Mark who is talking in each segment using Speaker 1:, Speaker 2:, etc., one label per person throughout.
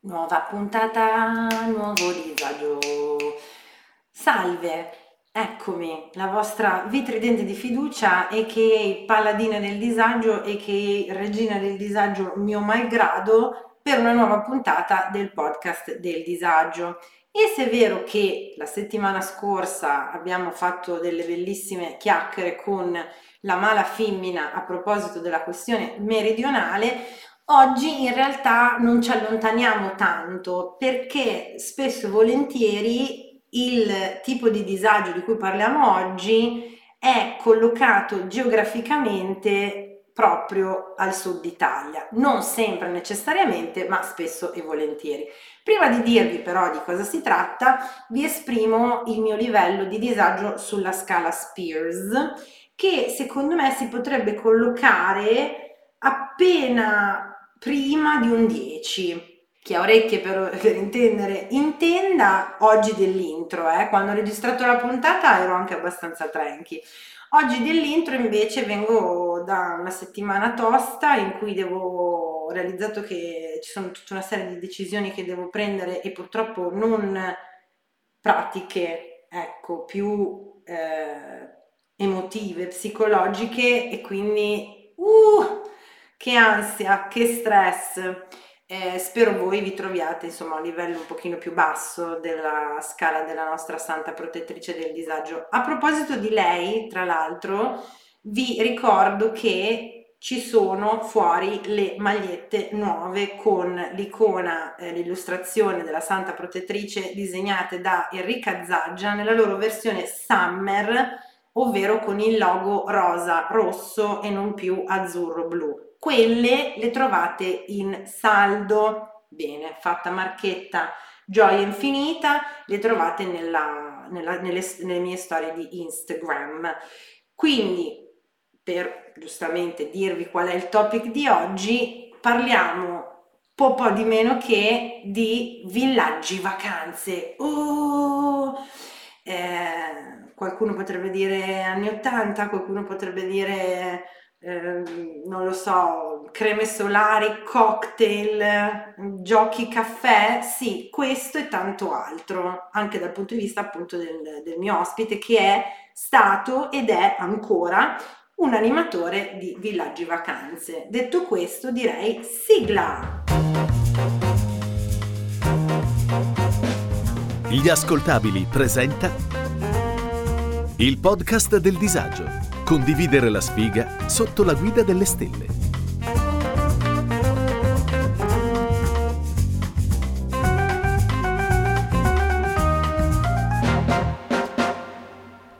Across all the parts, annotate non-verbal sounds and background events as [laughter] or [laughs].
Speaker 1: Nuova puntata, nuovo disagio. Salve, eccomi, la vostra vitridente di fiducia e che paladina del disagio e che regina del disagio mio malgrado per una nuova puntata del podcast del disagio. E se è vero che la settimana scorsa abbiamo fatto delle bellissime chiacchiere con la mala femmina a proposito della questione meridionale, Oggi in realtà non ci allontaniamo tanto perché spesso e volentieri il tipo di disagio di cui parliamo oggi è collocato geograficamente proprio al sud Italia, non sempre necessariamente, ma spesso e volentieri. Prima di dirvi però di cosa si tratta, vi esprimo il mio livello di disagio sulla scala Spears, che secondo me si potrebbe collocare appena prima di un 10. Chi ha orecchie per, per intendere, intenda oggi dell'intro, eh? quando ho registrato la puntata ero anche abbastanza tranqui. Oggi dell'intro invece vengo da una settimana tosta in cui devo, ho realizzato che ci sono tutta una serie di decisioni che devo prendere e purtroppo non pratiche, ecco, più eh, emotive, psicologiche e quindi uh, che ansia, che stress. Eh, spero voi vi troviate insomma a un livello un pochino più basso della scala della nostra santa protettrice del disagio. A proposito di lei, tra l'altro, vi ricordo che ci sono fuori le magliette nuove con l'icona, eh, l'illustrazione della santa protettrice disegnate da Enrica Zaggia nella loro versione Summer, ovvero con il logo rosa, rosso e non più azzurro-blu quelle le trovate in saldo. Bene, fatta marchetta gioia infinita, le trovate nella, nella, nelle, nelle mie storie di Instagram. Quindi, per giustamente dirvi qual è il topic di oggi, parliamo po', po di meno che di villaggi vacanze. Oh, eh, qualcuno potrebbe dire anni 80, qualcuno potrebbe dire Ehm, non lo so, creme solari, cocktail, giochi caffè, sì, questo e tanto altro, anche dal punto di vista appunto del, del mio ospite che è stato ed è ancora un animatore di villaggi vacanze. Detto questo, direi sigla!
Speaker 2: Gli ascoltabili presenta il podcast del disagio Condividere la sfiga sotto la guida delle stelle.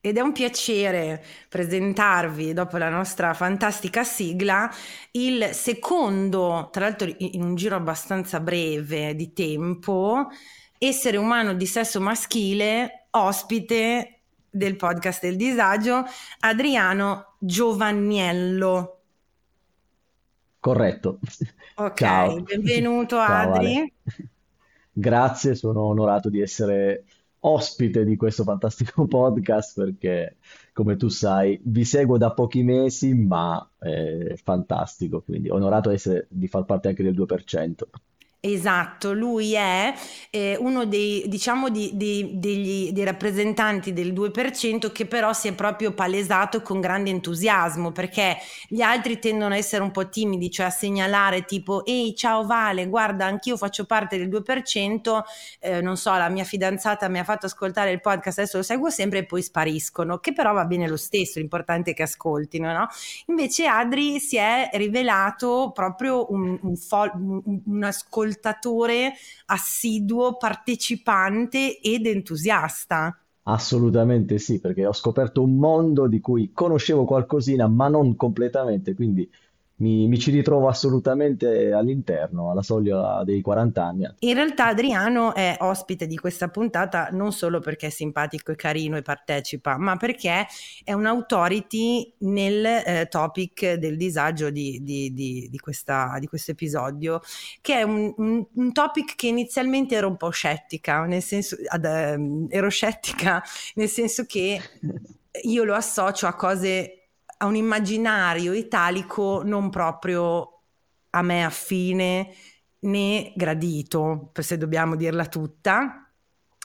Speaker 1: Ed è un piacere presentarvi, dopo la nostra fantastica sigla, il secondo, tra l'altro in un giro abbastanza breve di tempo, essere umano di sesso maschile, ospite del podcast del disagio, Adriano Giovanniello.
Speaker 3: Corretto.
Speaker 1: Ok, Ciao. benvenuto Ciao, Adri. Vale.
Speaker 3: Grazie, sono onorato di essere ospite di questo fantastico [laughs] podcast perché, come tu sai, vi seguo da pochi mesi, ma è fantastico, quindi onorato essere, di far parte anche del 2%.
Speaker 1: Esatto, lui è eh, uno dei, diciamo, di, di, degli, dei rappresentanti del 2% che però si è proprio palesato con grande entusiasmo perché gli altri tendono a essere un po' timidi, cioè a segnalare tipo ehi ciao Vale, guarda anch'io faccio parte del 2%, eh, non so, la mia fidanzata mi ha fatto ascoltare il podcast, adesso lo seguo sempre e poi spariscono, che però va bene lo stesso, l'importante è che ascoltino, no? Invece Adri si è rivelato proprio un, un, fo- un, un ascoltatore ascoltatore assiduo, partecipante ed entusiasta.
Speaker 3: Assolutamente sì, perché ho scoperto un mondo di cui conoscevo qualcosina, ma non completamente, quindi mi, mi ci ritrovo assolutamente all'interno, alla soglia dei 40 anni.
Speaker 1: In realtà Adriano è ospite di questa puntata non solo perché è simpatico e carino e partecipa, ma perché è un authority nel eh, topic del disagio di, di, di, di, questa, di questo episodio, che è un, un, un, topic che inizialmente ero un po' scettica, nel senso, ad, eh, ero scettica nel senso che [laughs] io lo associo a cose a un immaginario italico non proprio a me affine né gradito, se dobbiamo dirla tutta.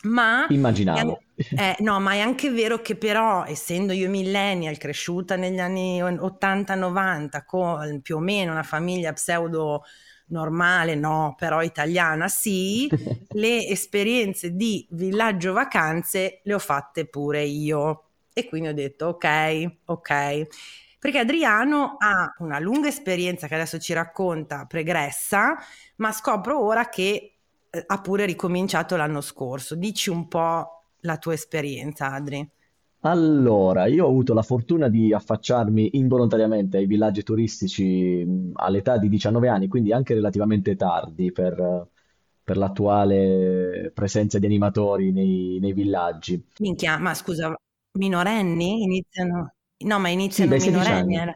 Speaker 1: Ma
Speaker 3: immaginavo.
Speaker 1: È, eh, no, ma è anche vero che però, essendo io millennial, cresciuta negli anni 80-90 con più o meno una famiglia pseudo normale, no, però italiana sì, [laughs] le esperienze di villaggio vacanze le ho fatte pure io. E quindi ho detto ok, ok. Perché Adriano ha una lunga esperienza che adesso ci racconta, pregressa, ma scopro ora che eh, ha pure ricominciato l'anno scorso. Dici un po' la tua esperienza, Adri.
Speaker 3: Allora, io ho avuto la fortuna di affacciarmi involontariamente ai villaggi turistici all'età di 19 anni, quindi anche relativamente tardi per, per l'attuale presenza di animatori nei, nei villaggi.
Speaker 1: Minchia, ma scusa, minorenni iniziano? No, ma iniziano
Speaker 3: sì, dai
Speaker 1: minorenni.
Speaker 3: Anni.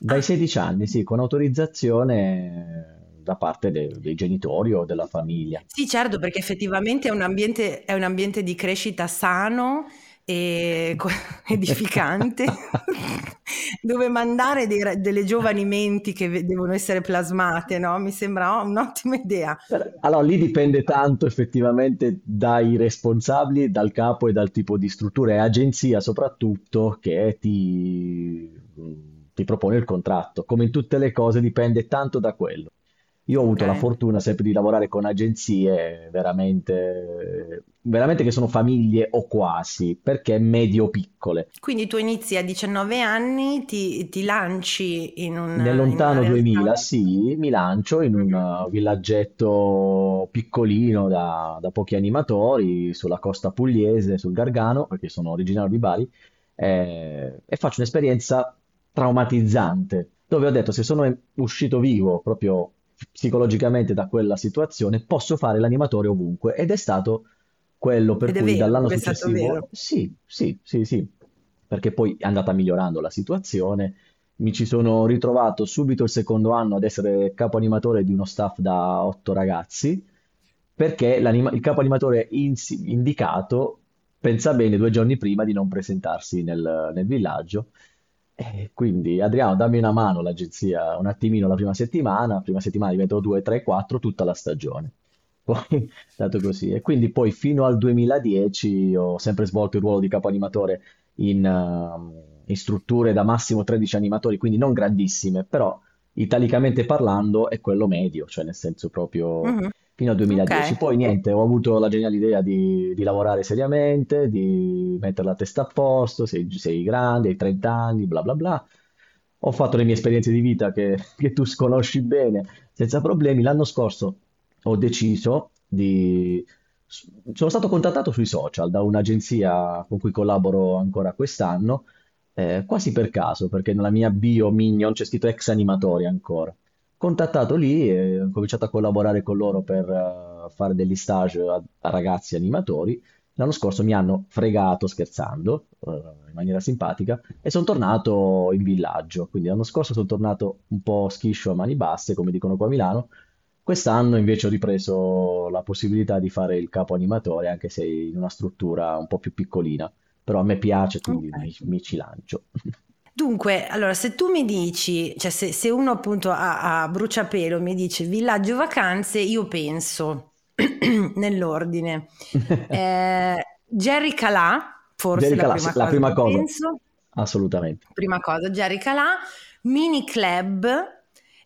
Speaker 3: Dai ah. 16 anni, sì, con autorizzazione da parte de- dei genitori o della famiglia.
Speaker 1: Sì, certo, perché effettivamente è un ambiente, è un ambiente di crescita sano e [laughs] edificante [laughs] dove mandare dei, delle giovani menti che devono essere plasmate, no? Mi sembra un'ottima idea.
Speaker 3: Allora, lì dipende tanto effettivamente dai responsabili, dal capo e dal tipo di struttura e agenzia soprattutto che ti, ti propone il contratto. Come in tutte le cose dipende tanto da quello. Io ho avuto la fortuna sempre di lavorare con agenzie veramente, veramente che sono famiglie o quasi, perché medio-piccole.
Speaker 1: Quindi tu inizi a 19 anni, ti, ti lanci in un...
Speaker 3: Nel lontano in 2000, sì, mi lancio in un villaggetto piccolino da, da, pochi animatori sulla costa pugliese, sul Gargano, perché sono originario di Bari, eh, e faccio un'esperienza traumatizzante, dove ho detto se sono uscito vivo proprio psicologicamente da quella situazione, posso fare l'animatore ovunque. Ed è stato quello per Ed cui vero, dall'anno successivo... Sì, sì, sì, sì, perché poi è andata migliorando la situazione. Mi ci sono ritrovato subito il secondo anno ad essere capo animatore di uno staff da otto ragazzi, perché il capo animatore indicato pensa bene due giorni prima di non presentarsi nel, nel villaggio eh, quindi Adriano, dammi una mano l'agenzia un attimino la prima settimana, prima settimana diventano 2, 3, 4, tutta la stagione. [laughs] Poi è stato così. E quindi poi fino al 2010 ho sempre svolto il ruolo di capo animatore in, uh, in strutture da massimo 13 animatori, quindi non grandissime, però italicamente parlando è quello medio, cioè nel senso proprio... Mm-hmm fino al 2010. Okay. Poi niente, ho avuto la geniale idea di, di, lavorare seriamente, di mettere la testa a posto, sei, sei grande, hai 30 anni, bla bla bla. Ho fatto le mie esperienze di vita che, [laughs] che tu conosci bene, senza problemi. L'anno scorso ho deciso di... Sono stato contattato sui social da un'agenzia con cui collaboro ancora quest'anno, eh, quasi per caso, perché nella mia bio Minion c'è scritto ex animatori ancora contattato lì e ho cominciato a collaborare con loro per uh, fare degli stage a, a, ragazzi animatori. L'anno scorso mi hanno fregato scherzando, uh, in maniera simpatica, e sono tornato in villaggio. Quindi l'anno scorso sono tornato un po' schiscio a mani basse, come dicono qua a Milano. Quest'anno invece ho ripreso la possibilità di fare il capo animatore, anche se in una struttura un po' più piccolina. Però a me piace, quindi okay. mi, mi ci lancio. [laughs]
Speaker 1: Dunque, allora, se tu mi dici, cioè se, se uno appunto a, a, bruciapelo mi dice villaggio vacanze, io penso [clears throat] nell'ordine. [laughs] Eh, Jerry Calà, forse
Speaker 3: Jerry
Speaker 1: la,
Speaker 3: Calà,
Speaker 1: prima
Speaker 3: la
Speaker 1: cosa,
Speaker 3: prima cosa.
Speaker 1: Penso.
Speaker 3: Assolutamente.
Speaker 1: Prima cosa, Jerry Calà, mini club,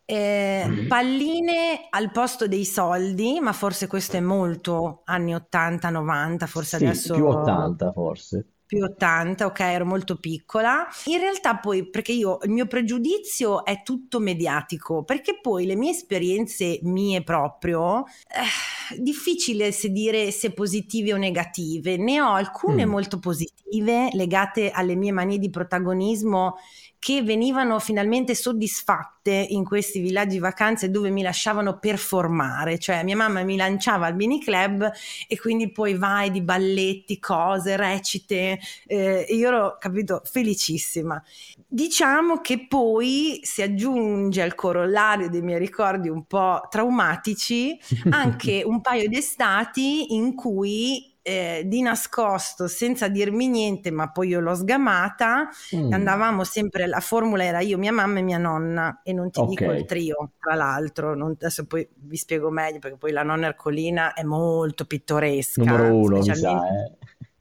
Speaker 1: eh, mm-hmm. palline al posto dei soldi, ma forse questo è molto anni 80-90, forse
Speaker 3: sì,
Speaker 1: adesso...
Speaker 3: più 80 forse
Speaker 1: più 80, ok, ero molto piccola. In realtà poi, perché io, il mio pregiudizio è tutto mediatico, perché poi le mie esperienze mie proprio, eh, difficile se dire se positive o negative, ne ho alcune mm. molto positive legate alle mie manie di protagonismo che venivano finalmente soddisfatte in questi villaggi vacanze dove mi lasciavano performare, cioè mia mamma mi lanciava al mini club e quindi poi vai di balletti, cose, recite, eh, io ero, capito, felicissima. Diciamo che poi si aggiunge al corollario dei miei ricordi un po' traumatici [laughs] anche un paio di estati in cui eh, di nascosto, senza dirmi niente, ma poi io l'ho sgamata. Mm. Andavamo sempre, la formula era io, mia mamma e mia nonna, e non ti okay. dico il trio, tra l'altro. Non, adesso poi vi spiego meglio, perché poi la nonna Ercolina è molto pittoresca.
Speaker 3: Numero uno, mi sa, eh.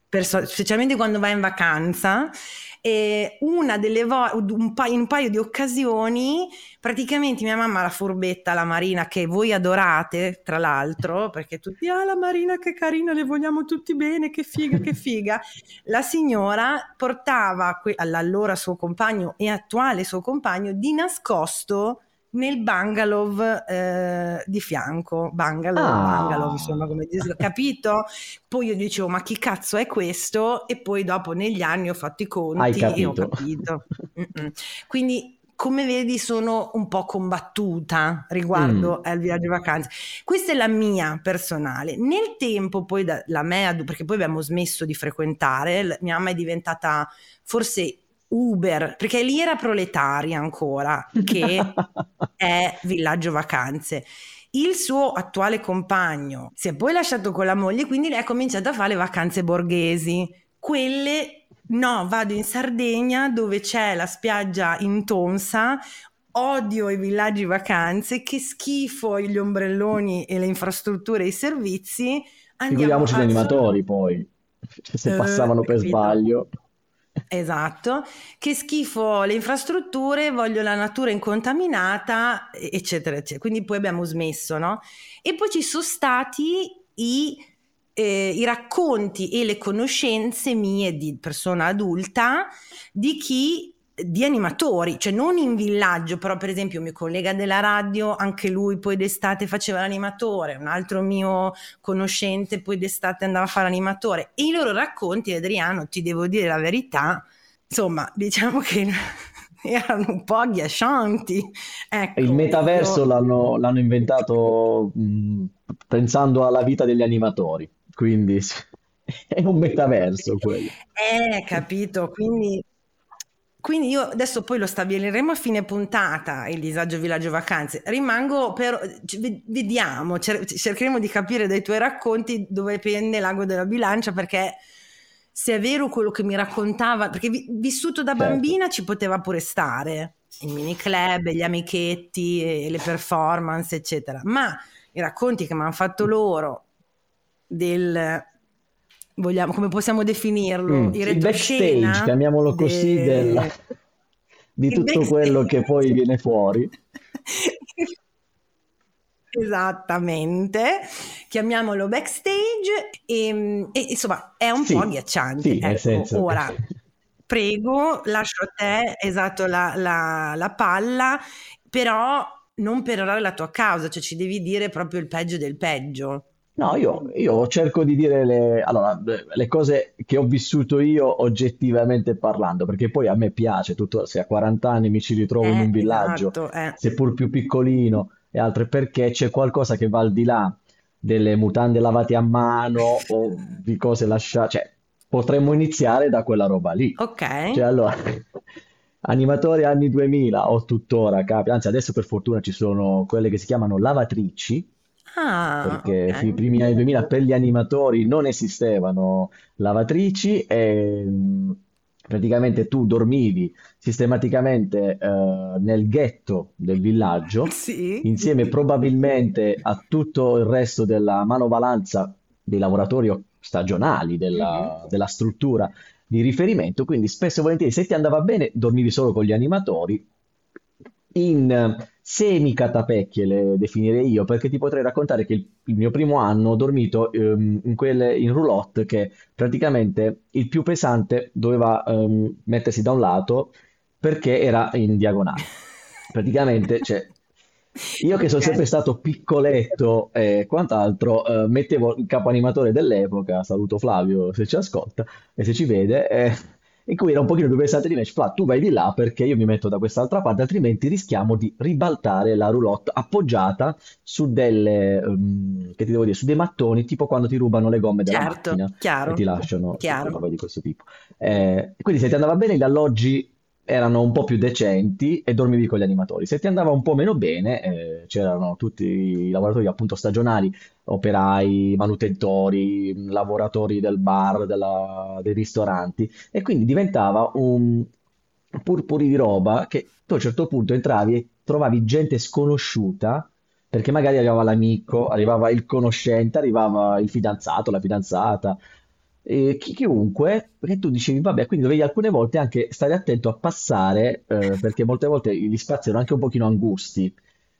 Speaker 1: Perso- specialmente quando vai in vacanza e una delle volte, un paio, in un paio di occasioni, praticamente mia mamma, la furbetta, la Marina, che voi adorate, tra l'altro, perché tutti, ah la Marina che carina, le vogliamo tutti bene, che figa, che [laughs] figa. La signora portava que- all'allora suo compagno e attuale suo compagno di nascosto nel bungalow eh, di fianco, bungalow, ah. bungalow, insomma, come dire, [laughs] capito? Poi io dicevo, ma chi cazzo è questo? E poi dopo negli anni ho fatto i conti e ho capito. Quindi come vedi sono un po' combattuta riguardo mm. al viaggio vacanze. Questa è la mia personale. Nel tempo poi da, la mea, perché poi abbiamo smesso di frequentare, mia mamma è diventata forse Uber, perché lì era proletaria ancora, che [laughs] è villaggio vacanze. Il suo attuale compagno si è poi lasciato con la moglie, quindi lei ha cominciato a fare le vacanze borghesi. Quelle, no, vado in Sardegna dove c'è la spiaggia in Tonsa, odio i villaggi vacanze, che schifo gli ombrelloni e le infrastrutture e i servizi.
Speaker 3: Figuriamoci gli animatori poi, se passavano uh, per capito. sbaglio.
Speaker 1: Esatto, che schifo le infrastrutture, voglio la natura incontaminata, eccetera, eccetera. Quindi poi abbiamo smesso, no? E poi ci sono stati i, eh, i racconti e le conoscenze mie di persona adulta di chi di animatori, cioè non in villaggio, però per esempio un mio collega della radio, anche lui poi d'estate faceva l'animatore, un altro mio conoscente poi d'estate andava a fare l'animatore e i loro racconti, Adriano, ti devo dire la verità, insomma, diciamo che [laughs] erano un po' agghiaccianti. Ecco,
Speaker 3: il metaverso io... l'hanno, l'hanno, inventato mh, pensando alla vita degli animatori, quindi [laughs] è un metaverso quello.
Speaker 1: Eh, capito, quindi quindi io adesso poi lo stabiliremo a fine puntata, il disagio villaggio vacanze. Rimango per... vediamo, cercheremo di capire dai tuoi racconti dove pende l'ago della bilancia perché se è vero quello che mi raccontava, perché vissuto da certo. bambina ci poteva pure stare, il mini club, gli amichetti, le performance, eccetera. Ma i racconti che mi hanno fatto loro del vogliamo, come possiamo definirlo?
Speaker 3: Mm, il backstage, chiamiamolo così, de... del, [laughs] di il tutto backstage. quello che poi viene fuori. [laughs]
Speaker 1: Esattamente, chiamiamolo backstage e, e, insomma è un sì, po' agghiacciante. Sì, ecco, ora prego, lascio a te esatto la, la, la palla, però non perorare la tua causa, cioè ci devi dire proprio il peggio del peggio.
Speaker 3: No, io, io cerco di dire le, allora, le cose che ho vissuto io oggettivamente parlando, perché poi a me piace, tutto, se a 40 anni mi ci ritrovo in un eh, villaggio, esatto, eh. seppur più piccolino e altre, perché c'è qualcosa che va al di là delle mutande lavate a mano o di cose lasciate, cioè potremmo iniziare da quella roba lì.
Speaker 1: Ok.
Speaker 3: Cioè allora, [laughs] animatori anni 2000 o tuttora, capi, anzi adesso per fortuna ci sono quelle che si chiamano lavatrici,
Speaker 1: Ah,
Speaker 3: perché
Speaker 1: ok.
Speaker 3: i primi anni 2000 per gli animatori non esistevano lavatrici e mh, praticamente tu dormivi sistematicamente eh, nel ghetto del villaggio [laughs]
Speaker 1: Sì.
Speaker 3: insieme probabilmente a tutto il resto della manovalanza dei lavoratori stagionali
Speaker 1: Mhm.
Speaker 3: della, della struttura di riferimento, quindi spesso e volentieri se ti andava bene dormivi solo con gli animatori in semi-catapecchie le definirei io, perché ti potrei raccontare che il, il mio primo anno ho dormito ehm, in quelle in roulotte che praticamente il più pesante doveva ehm, mettersi da un lato perché era in diagonale. [laughs] Praticamente, cioè, io che sono
Speaker 1: Ok.
Speaker 3: sempre stato piccoletto e quant'altro, eh, mettevo il capo animatore dell'epoca, saluto Flavio se ci ascolta e se ci vede, eh, in cui era un pochino più pesante di me, dice, Fla, tu vai di là perché io mi metto da quest'altra parte, altrimenti rischiamo di ribaltare la roulotte appoggiata su delle, um, che ti devo dire, su dei mattoni, tipo quando ti rubano le gomme della
Speaker 1: Certo,
Speaker 3: macchina
Speaker 1: chiaro,
Speaker 3: e ti lasciano
Speaker 1: chiaro.
Speaker 3: roba di questo tipo. Eh, quindi se ti andava bene, gli alloggi erano un po' più decenti e dormivi con gli animatori. Se ti andava un po' meno bene, eh, c'erano tutti i lavoratori appunto stagionali, operai, manutentori, lavoratori del bar, della- dei ristoranti e quindi diventava un purpuri di roba che tu a un certo punto entravi e trovavi gente sconosciuta perché magari arrivava l'amico, arrivava il conoscente, arrivava il fidanzato, la fidanzata, e chi- chiunque, perché tu dicevi, vabbè, quindi dovevi alcune volte anche stare attento a passare, eh, perché molte volte gli spazi erano anche un pochino angusti.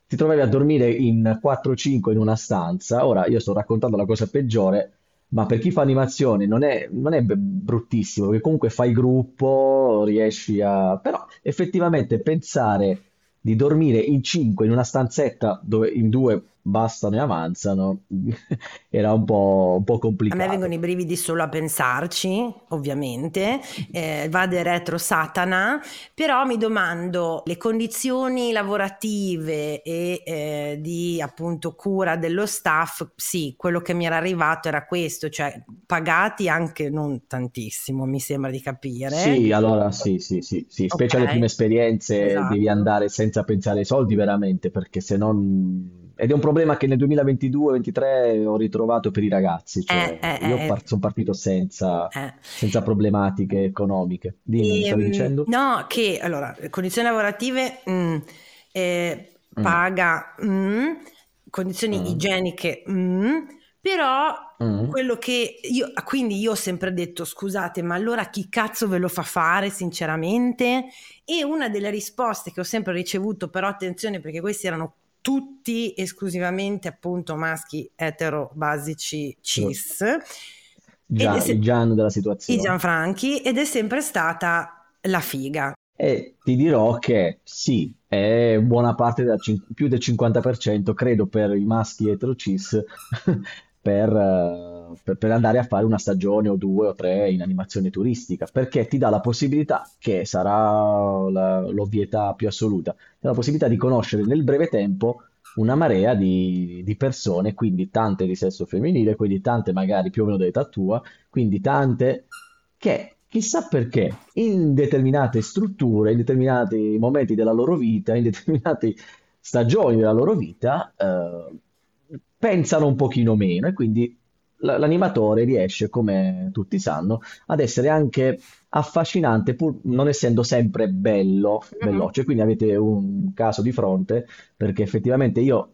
Speaker 3: Ti trovavi a dormire in 4-5 in una stanza. Ora, io sto raccontando la cosa peggiore, ma per chi fa animazione non è, non è bruttissimo, perché comunque fai gruppo, riesci a... Però effettivamente pensare di dormire in 5 in una stanzetta dove in due bastano e avanzano [laughs] era un po', un po'
Speaker 1: A me vengono
Speaker 3: complicato.
Speaker 1: i brividi solo a pensarci, ovviamente, eh, vade retro Satana, però mi domando le condizioni lavorative e eh, di appunto cura dello staff, sì, quello che mi era arrivato era questo, cioè pagati anche non tantissimo, mi sembra di capire.
Speaker 3: Sì, allora sì, sì, sì, sì, specie alle prime esperienze devi
Speaker 1: esatto.
Speaker 3: andare senza pensare ai soldi veramente, perché se non... Ed è un problema che nel 2022-2023 ho ritrovato per i ragazzi,
Speaker 1: Eh,
Speaker 3: cioè
Speaker 1: eh,
Speaker 3: io
Speaker 1: eh,
Speaker 3: sono partito senza,
Speaker 1: eh.
Speaker 3: senza problematiche economiche. Dimmi, mi stavi
Speaker 1: Ehm,
Speaker 3: dicendo?
Speaker 1: no, che allora, condizioni lavorative, mm, eh,
Speaker 3: Mm,
Speaker 1: paga, mm, condizioni
Speaker 3: mm,
Speaker 1: igieniche, mm, però
Speaker 3: mm.
Speaker 1: quello che io, quindi io ho sempre detto, scusate, ma allora chi cazzo ve lo fa fare, sinceramente? E una delle risposte che ho sempre ricevuto, però attenzione perché questi erano tutti esclusivamente appunto maschi etero basici cis,
Speaker 3: Già,
Speaker 1: se-
Speaker 3: il Gian della
Speaker 1: i
Speaker 3: situazione.
Speaker 1: Gianfranchi, ed è sempre stata la figa.
Speaker 3: E ti dirò che sì, è buona parte, del più del 50%, credo, per i maschi etero cis, [laughs] per, eh, per- per andare a fare una stagione o due o tre in animazione turistica, perché ti dà la possibilità, che sarà la- l'ovvietà più assoluta, la possibilità di conoscere nel breve tempo una marea di, di persone, quindi tante di sesso femminile, quindi tante magari più o meno dell'età tua, quindi tante che chissà perché in determinate strutture, in determinati momenti della loro vita, in determinate stagioni della loro vita, eh, pensano un pochino meno e quindi l'animatore riesce, come tutti sanno, ad essere anche affascinante, pur non essendo sempre bello,
Speaker 1: Mhm.
Speaker 3: veloce. Quindi avete un caso di fronte, perché effettivamente io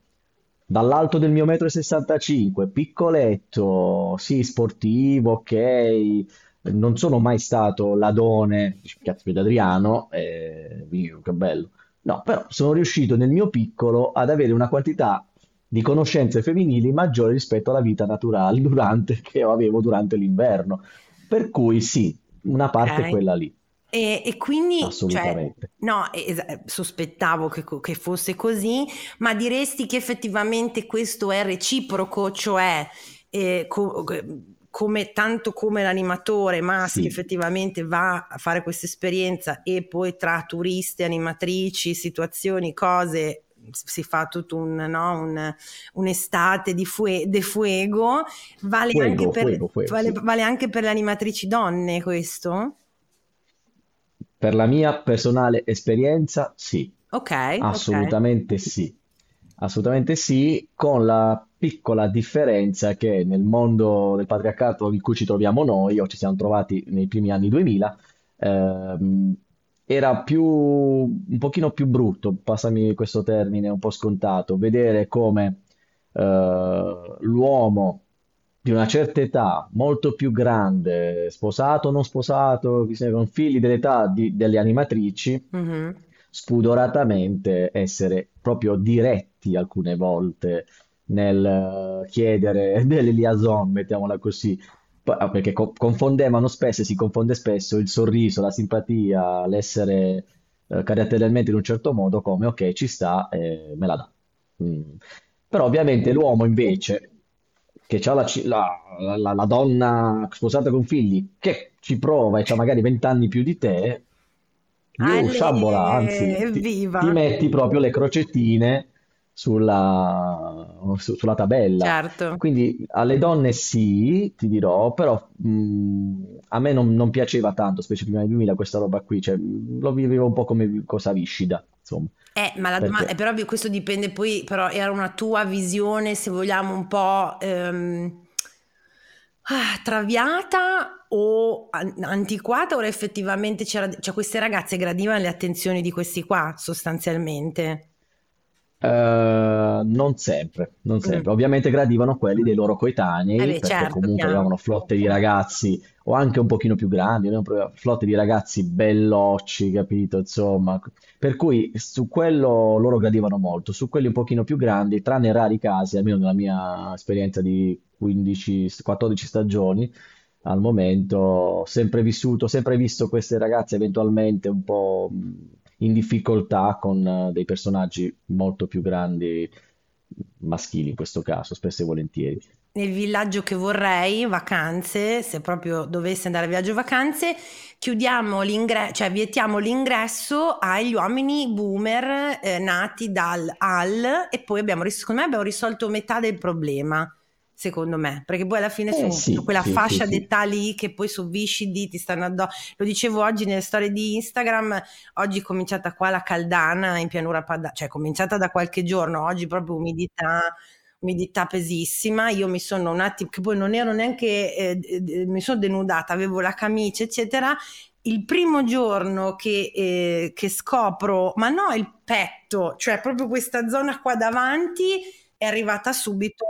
Speaker 3: dall'alto del mio metro e 65, piccoletto, sì, sportivo, ok, non sono mai stato l'adone, cazzo di Adriano, eh, che bello. No, però sono riuscito nel mio piccolo ad avere una quantità di conoscenze femminili maggiore rispetto alla vita naturale durante, [laughs] che avevo durante l'inverno. Per cui sì, una parte è
Speaker 1: Ok.
Speaker 3: quella lì,
Speaker 1: E, e quindi, cioè, no, es- eh, sospettavo che, che fosse così, ma diresti che effettivamente questo è reciproco, cioè eh, co- come, tanto come l'animatore maschio
Speaker 3: Sì,
Speaker 1: effettivamente va a fare questa esperienza e poi tra turisti, animatrici, situazioni, cose si fa tutto un, no, un- un'estate di fue- de fuego, vale anche
Speaker 3: fuego,
Speaker 1: per,
Speaker 3: fuego, fuego,
Speaker 1: vale,
Speaker 3: sì.
Speaker 1: vale anche per le animatrici donne questo?
Speaker 3: Per la mia personale esperienza, sì.
Speaker 1: Ok.
Speaker 3: Assolutamente sì, assolutamente sì, con la piccola differenza che nel mondo del patriarcato in cui ci troviamo noi, o ci siamo trovati nei primi anni 2000, ehm, era più, un pochino più brutto, passami questo termine un po' scontato, vedere come eh, l'uomo di una certa età, molto più grande, sposato o non sposato, con figli dell'età di- delle animatrici,
Speaker 1: Mhm.
Speaker 3: spudoratamente essere proprio diretti alcune volte nel eh, chiedere [laughs] delle liaison, mettiamola così, perché co- confondevano spesso, e si confonde spesso il sorriso, la simpatia, l'essere eh, caratterialmente in un certo modo come ok, ci sta, eh, me la dà. Mm. Però ovviamente l'uomo invece che ha la, la- la- la donna sposata con figli, che ci prova e ha magari vent'anni più di te, io sciabola, anzi, ti,
Speaker 1: evviva!
Speaker 3: ti metti proprio le crocettine sulla, su- sulla tabella.
Speaker 1: Certo.
Speaker 3: Quindi alle donne sì, ti dirò, però mh, a me non, non piaceva tanto, specie prima del 2000, questa roba qui, cioè lo vivevo un po' come cosa viscida, insomma,
Speaker 1: Eh, ma la domanda,
Speaker 3: perché
Speaker 1: eh, però questo dipende poi, però era una tua visione, se vogliamo, un po' ehm, ah, traviata o an- antiquata, o effettivamente c'era, cioè queste ragazze gradivano le attenzioni di questi qua, sostanzialmente.
Speaker 3: Eh, non sempre, non
Speaker 1: Mm.
Speaker 3: sempre. Ovviamente gradivano quelli dei loro
Speaker 1: Eh
Speaker 3: coetanei
Speaker 1: beh,
Speaker 3: perché
Speaker 1: certo,
Speaker 3: comunque
Speaker 1: chiaro.
Speaker 3: avevano flotte di ragazzi o anche un pochino più grandi, flotte di ragazzi bellocci, capito? Insomma, per cui su quello loro gradivano molto, su quelli un pochino più grandi, tranne rari casi, almeno nella mia esperienza di 15-14 stagioni, al momento ho sempre vissuto, sempre visto queste ragazze eventualmente un po' mh, in difficoltà con eh, dei personaggi molto più grandi, maschili in questo caso, spesso e volentieri.
Speaker 1: Nel villaggio che vorrei, vacanze, se proprio dovessi andare a viaggio vacanze, chiudiamo l'ingresso, cioè vietiamo l'ingresso agli uomini boomer eh, nati dal al e poi abbiamo, secondo me abbiamo risolto metà del problema, secondo me, perché poi alla fine
Speaker 3: Eh
Speaker 1: su
Speaker 3: sì,
Speaker 1: quella
Speaker 3: sì,
Speaker 1: fascia
Speaker 3: sì.
Speaker 1: d'età lì che poi su viscidi ti stanno addosso. Lo dicevo oggi nelle storie di Instagram, oggi è cominciata qua la caldana in pianura padana, cioè è cominciata da qualche giorno, oggi proprio umidità umidità pesissima, io mi sono un attimo, che poi non ero neanche, eh, mi sono denudata, avevo la camicia, eccetera. Il primo giorno che, eh, che scopro, ma no, il petto, cioè proprio questa zona qua davanti, è arrivata subito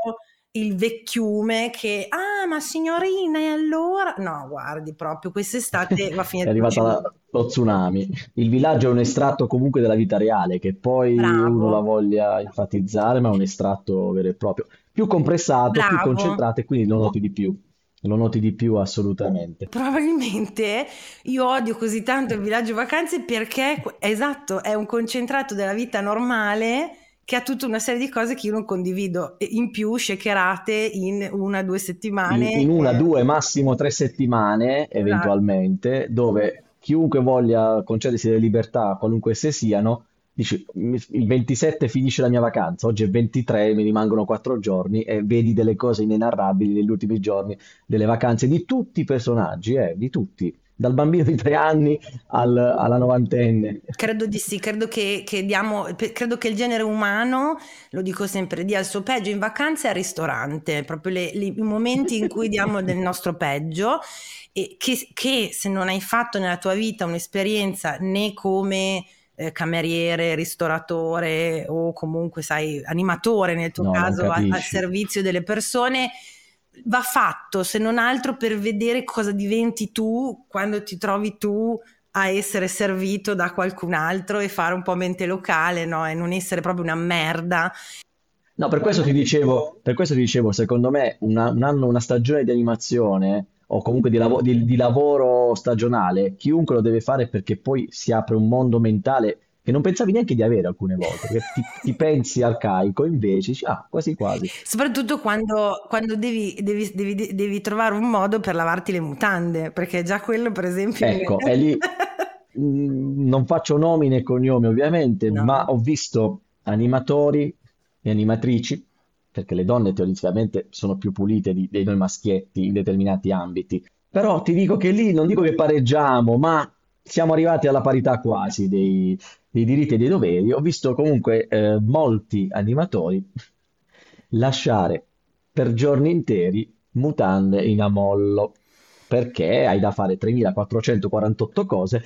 Speaker 1: il vecchiume che, ah, ma signorina, e allora? No, guardi, proprio quest'estate va a [laughs]
Speaker 3: È
Speaker 1: finire giù.
Speaker 3: la- lo tsunami. Il villaggio è un estratto comunque della vita reale, che poi uno la
Speaker 1: Bravo,
Speaker 3: voglia enfatizzare, ma è un estratto vero e proprio. Più compressato, più
Speaker 1: bravo.
Speaker 3: concentrato e quindi lo noti di più. Lo noti di più assolutamente.
Speaker 1: Probabilmente io odio così tanto il villaggio vacanze perché, esatto, è un concentrato della vita normale che ha tutta una serie di cose che io non condivido, in più shakerate in una o due
Speaker 3: In,
Speaker 1: settimane.
Speaker 3: in una,
Speaker 1: eh,
Speaker 3: due, massimo tre settimane,
Speaker 1: esatto.
Speaker 3: eventualmente, dove chiunque voglia concedersi delle libertà, qualunque esse siano, dici, "Mi- il 27 finisce la mia vacanza, oggi è 23, mi rimangono quattro giorni e vedi delle cose inenarrabili negli ultimi giorni delle vacanze di tutti i personaggi, eh, di tutti, dal bambino di tre anni al- alla novantenne.
Speaker 1: Credo di sì, credo che, che diamo, credo che il genere umano, lo dico sempre, dia il suo peggio in vacanza e al ristorante, proprio le- le- i momenti in cui diamo [laughs] del nostro peggio e che, che se non hai fatto nella tua vita un'esperienza né come eh, cameriere, ristoratore o comunque, sai, animatore nel tuo
Speaker 3: No,
Speaker 1: caso al
Speaker 3: capisci.
Speaker 1: servizio delle persone, va fatto se non altro per vedere cosa diventi tu quando ti trovi tu a essere servito da qualcun altro e fare un po' mente locale, no? E non essere proprio una merda.
Speaker 3: No, per questo ti dicevo, per questo ti dicevo, secondo me una- un anno, una stagione di animazione o comunque di, lavo- di- di lavoro stagionale, chiunque lo deve fare perché poi si apre un mondo mentale che non pensavi neanche di avere alcune volte, che ti, ti pensi arcaico, invece dici, ah, quasi quasi.
Speaker 1: Soprattutto quando, quando devi, devi- devi- devi trovare un modo per lavarti le mutande, perché già quello, per esempio,
Speaker 3: Ecco, è lì, [laughs] mm, non faccio nomi né cognomi ovviamente,
Speaker 1: No.
Speaker 3: ma ho visto animatori e animatrici, perché le donne teoricamente sono più pulite di, dei noi maschietti in determinati ambiti, però ti dico che lì non dico che pareggiamo, ma siamo arrivati alla parità quasi dei, dei diritti e dei doveri. Ho visto comunque eh, molti animatori lasciare per giorni interi mutande in ammollo perché hai da fare 3448 cose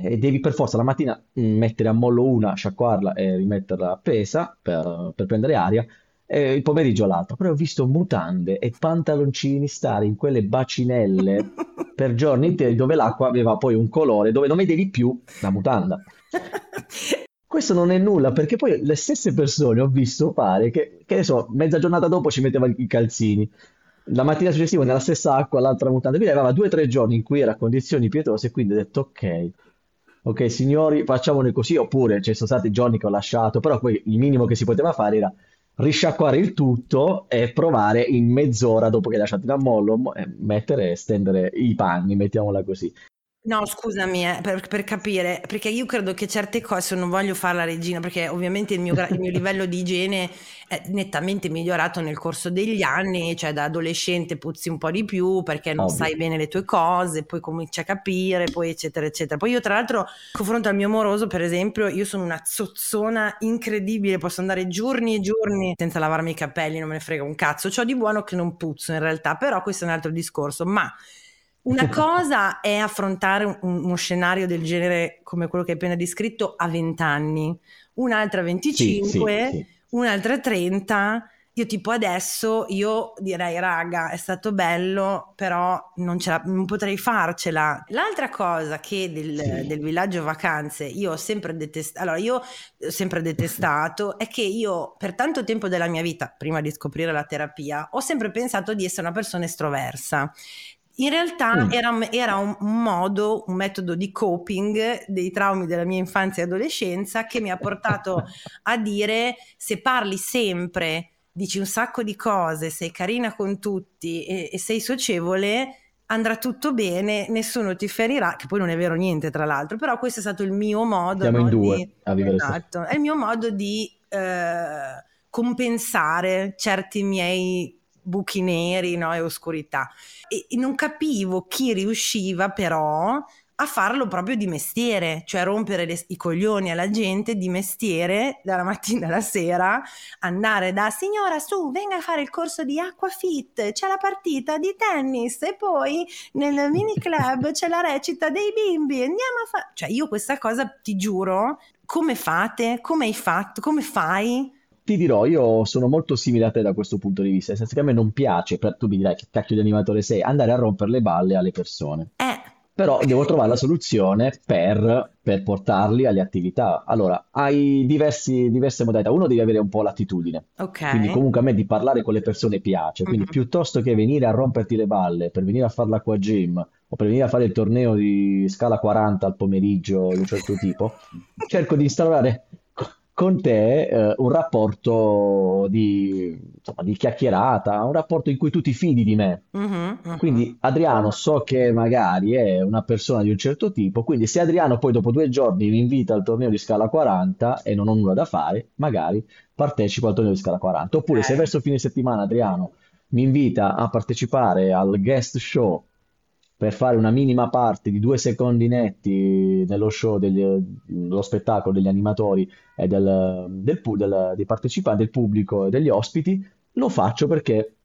Speaker 3: eh, e devi per forza la mattina mm, mettere a mollo una, sciacquarla e rimetterla appesa per, per prendere aria e il pomeriggio l'altra. Però ho visto mutande e pantaloncini stare in quelle bacinelle [laughs] per giorni interi dove l'acqua aveva poi un colore dove non vedevi più la mutanda. [laughs] Questo non è nulla perché poi le stesse persone ho visto fare che, che ne so, mezza giornata dopo ci metteva i calzini, la mattina successiva nella stessa acqua l'altra mutanda, quindi aveva due o tre giorni in cui era a condizioni pietose quindi ho detto ok, ok signori facciamone così. Oppure ci sono stati giorni che ho lasciato, però poi il minimo che si poteva fare era risciacquare il tutto e provare in mezz'ora dopo che hai lasciato in ammollo, eh, mettere e stendere i panni, mettiamola così.
Speaker 1: No, scusami, eh, per, per capire, perché io credo che certe cose non voglio fare la regina, perché ovviamente il mio, il mio livello di igiene è nettamente migliorato nel corso degli anni, cioè da adolescente puzzi un po' di più perché non
Speaker 3: Ovvio.
Speaker 1: sai bene le tue cose, poi cominci a capire, poi eccetera eccetera. Poi io tra l'altro, confronto al mio amoroso, per esempio, io sono una zozzona incredibile, posso andare giorni e giorni senza lavarmi i capelli, non me ne frega un cazzo. C'ho di buono che non puzzo in realtà, però questo è un altro discorso, ma una [laughs] cosa è affrontare un- uno scenario del genere come quello che hai appena descritto a 20 anni, un'altra a
Speaker 3: Sì,
Speaker 1: 25,
Speaker 3: sì, sì.
Speaker 1: un'altra a 30. Io tipo adesso io direi raga è stato bello però non, la- non potrei farcela. L'altra cosa che del,
Speaker 3: Sì.
Speaker 1: del villaggio vacanze io ho sempre detestato, allora io ho sempre detestato è che io per tanto tempo della mia vita, prima di scoprire la terapia, ho sempre pensato di essere una persona estroversa. In realtà
Speaker 3: Mm.
Speaker 1: era, era un, modo, un metodo di coping dei traumi della mia infanzia e adolescenza che mi ha portato a dire se parli sempre, dici un sacco di cose, sei carina con tutti e, e sei socievole, andrà tutto bene, nessuno ti ferirà, che poi non è vero niente tra l'altro, però questo è stato il mio modo
Speaker 3: Siamo in
Speaker 1: no,
Speaker 3: due
Speaker 1: di-
Speaker 3: a vivere
Speaker 1: esatto, è il mio modo di eh, compensare certi miei buchi neri no, e oscurità. E, non capivo chi riusciva però a farlo proprio di mestiere, cioè rompere le- i coglioni alla gente di mestiere dalla mattina alla sera, andare da signora su, venga a fare il corso di Aquafit, c'è la partita di tennis e poi nel mini club c'è la recita dei bimbi, andiamo a fare... Cioè io questa cosa ti giuro, come fate? Come hai fatto? Come fai?
Speaker 3: Ti dirò, io sono molto simile a te da questo punto di vista, nel senso che a me non piace, per- tu mi dirai che cacchio di animatore sei, andare a rompere le balle alle persone.
Speaker 1: Eh,
Speaker 3: Però devo trovare la soluzione per, per portarli alle attività. Allora, hai diversi- diverse modalità. Uno devi avere un po' l'attitudine.
Speaker 1: ok.
Speaker 3: Quindi comunque a me di parlare con le persone piace. Quindi
Speaker 1: Mhm.
Speaker 3: piuttosto che venire a romperti le balle per venire a fare l'acqua gym o per venire a fare il torneo di scala 40 al pomeriggio di un certo tipo, [laughs] cerco di instaurare con te eh, un rapporto di, insomma, di chiacchierata, un rapporto in cui tu ti fidi di me.
Speaker 1: Mhm, mhm.
Speaker 3: Quindi Adriano so che magari è una persona di un certo tipo, quindi se Adriano poi dopo due giorni mi invita al torneo di scala 40 e non ho nulla da fare, magari partecipo al torneo di scala 40. Oppure se
Speaker 1: Ok.
Speaker 3: verso fine settimana Adriano mi invita a partecipare al guest show per fare una minima parte di due secondi netti nello show, degli- dello spettacolo degli animatori e del, del del- dei partecipanti, del pubblico e degli ospiti, lo faccio perché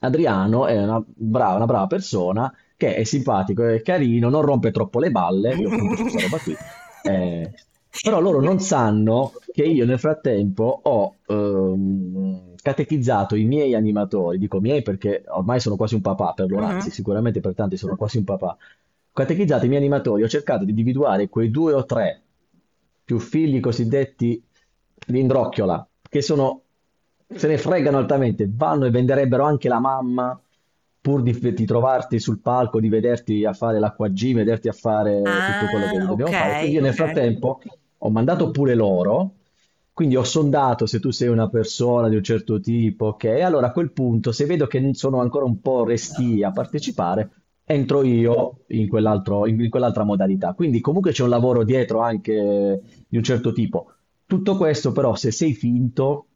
Speaker 3: Adriano è una brava, una brava persona che è simpatico, è carino, non rompe troppo le balle, io appunto questa roba qui. [laughs] Eh, però loro non sanno che io nel frattempo ho ehm, catechizzato i miei animatori, dico miei perché ormai sono quasi un papà per loro,
Speaker 1: Mhm.
Speaker 3: anzi sicuramente per tanti sono quasi un papà. Catechizzato i miei animatori, ho cercato di individuare quei due o tre più figli cosiddetti di Indrocciola, che sono, se ne fregano altamente, vanno e venderebbero anche la mamma pur di, di trovarti sul palco, di vederti a fare l'acqua gym, vederti a fare tutto quello che
Speaker 1: Ah,
Speaker 3: dobbiamo fare.
Speaker 1: ok,
Speaker 3: Quindi io nel
Speaker 1: ok.
Speaker 3: frattempo ho mandato pure loro, quindi ho sondato se tu sei una persona di un certo tipo, ok? Allora a quel punto, se vedo che sono ancora un po' restii a partecipare, entro io in quell'altro, in in quell'altra modalità. Quindi comunque c'è un lavoro dietro anche di un certo tipo. Tutto questo però, se sei finto,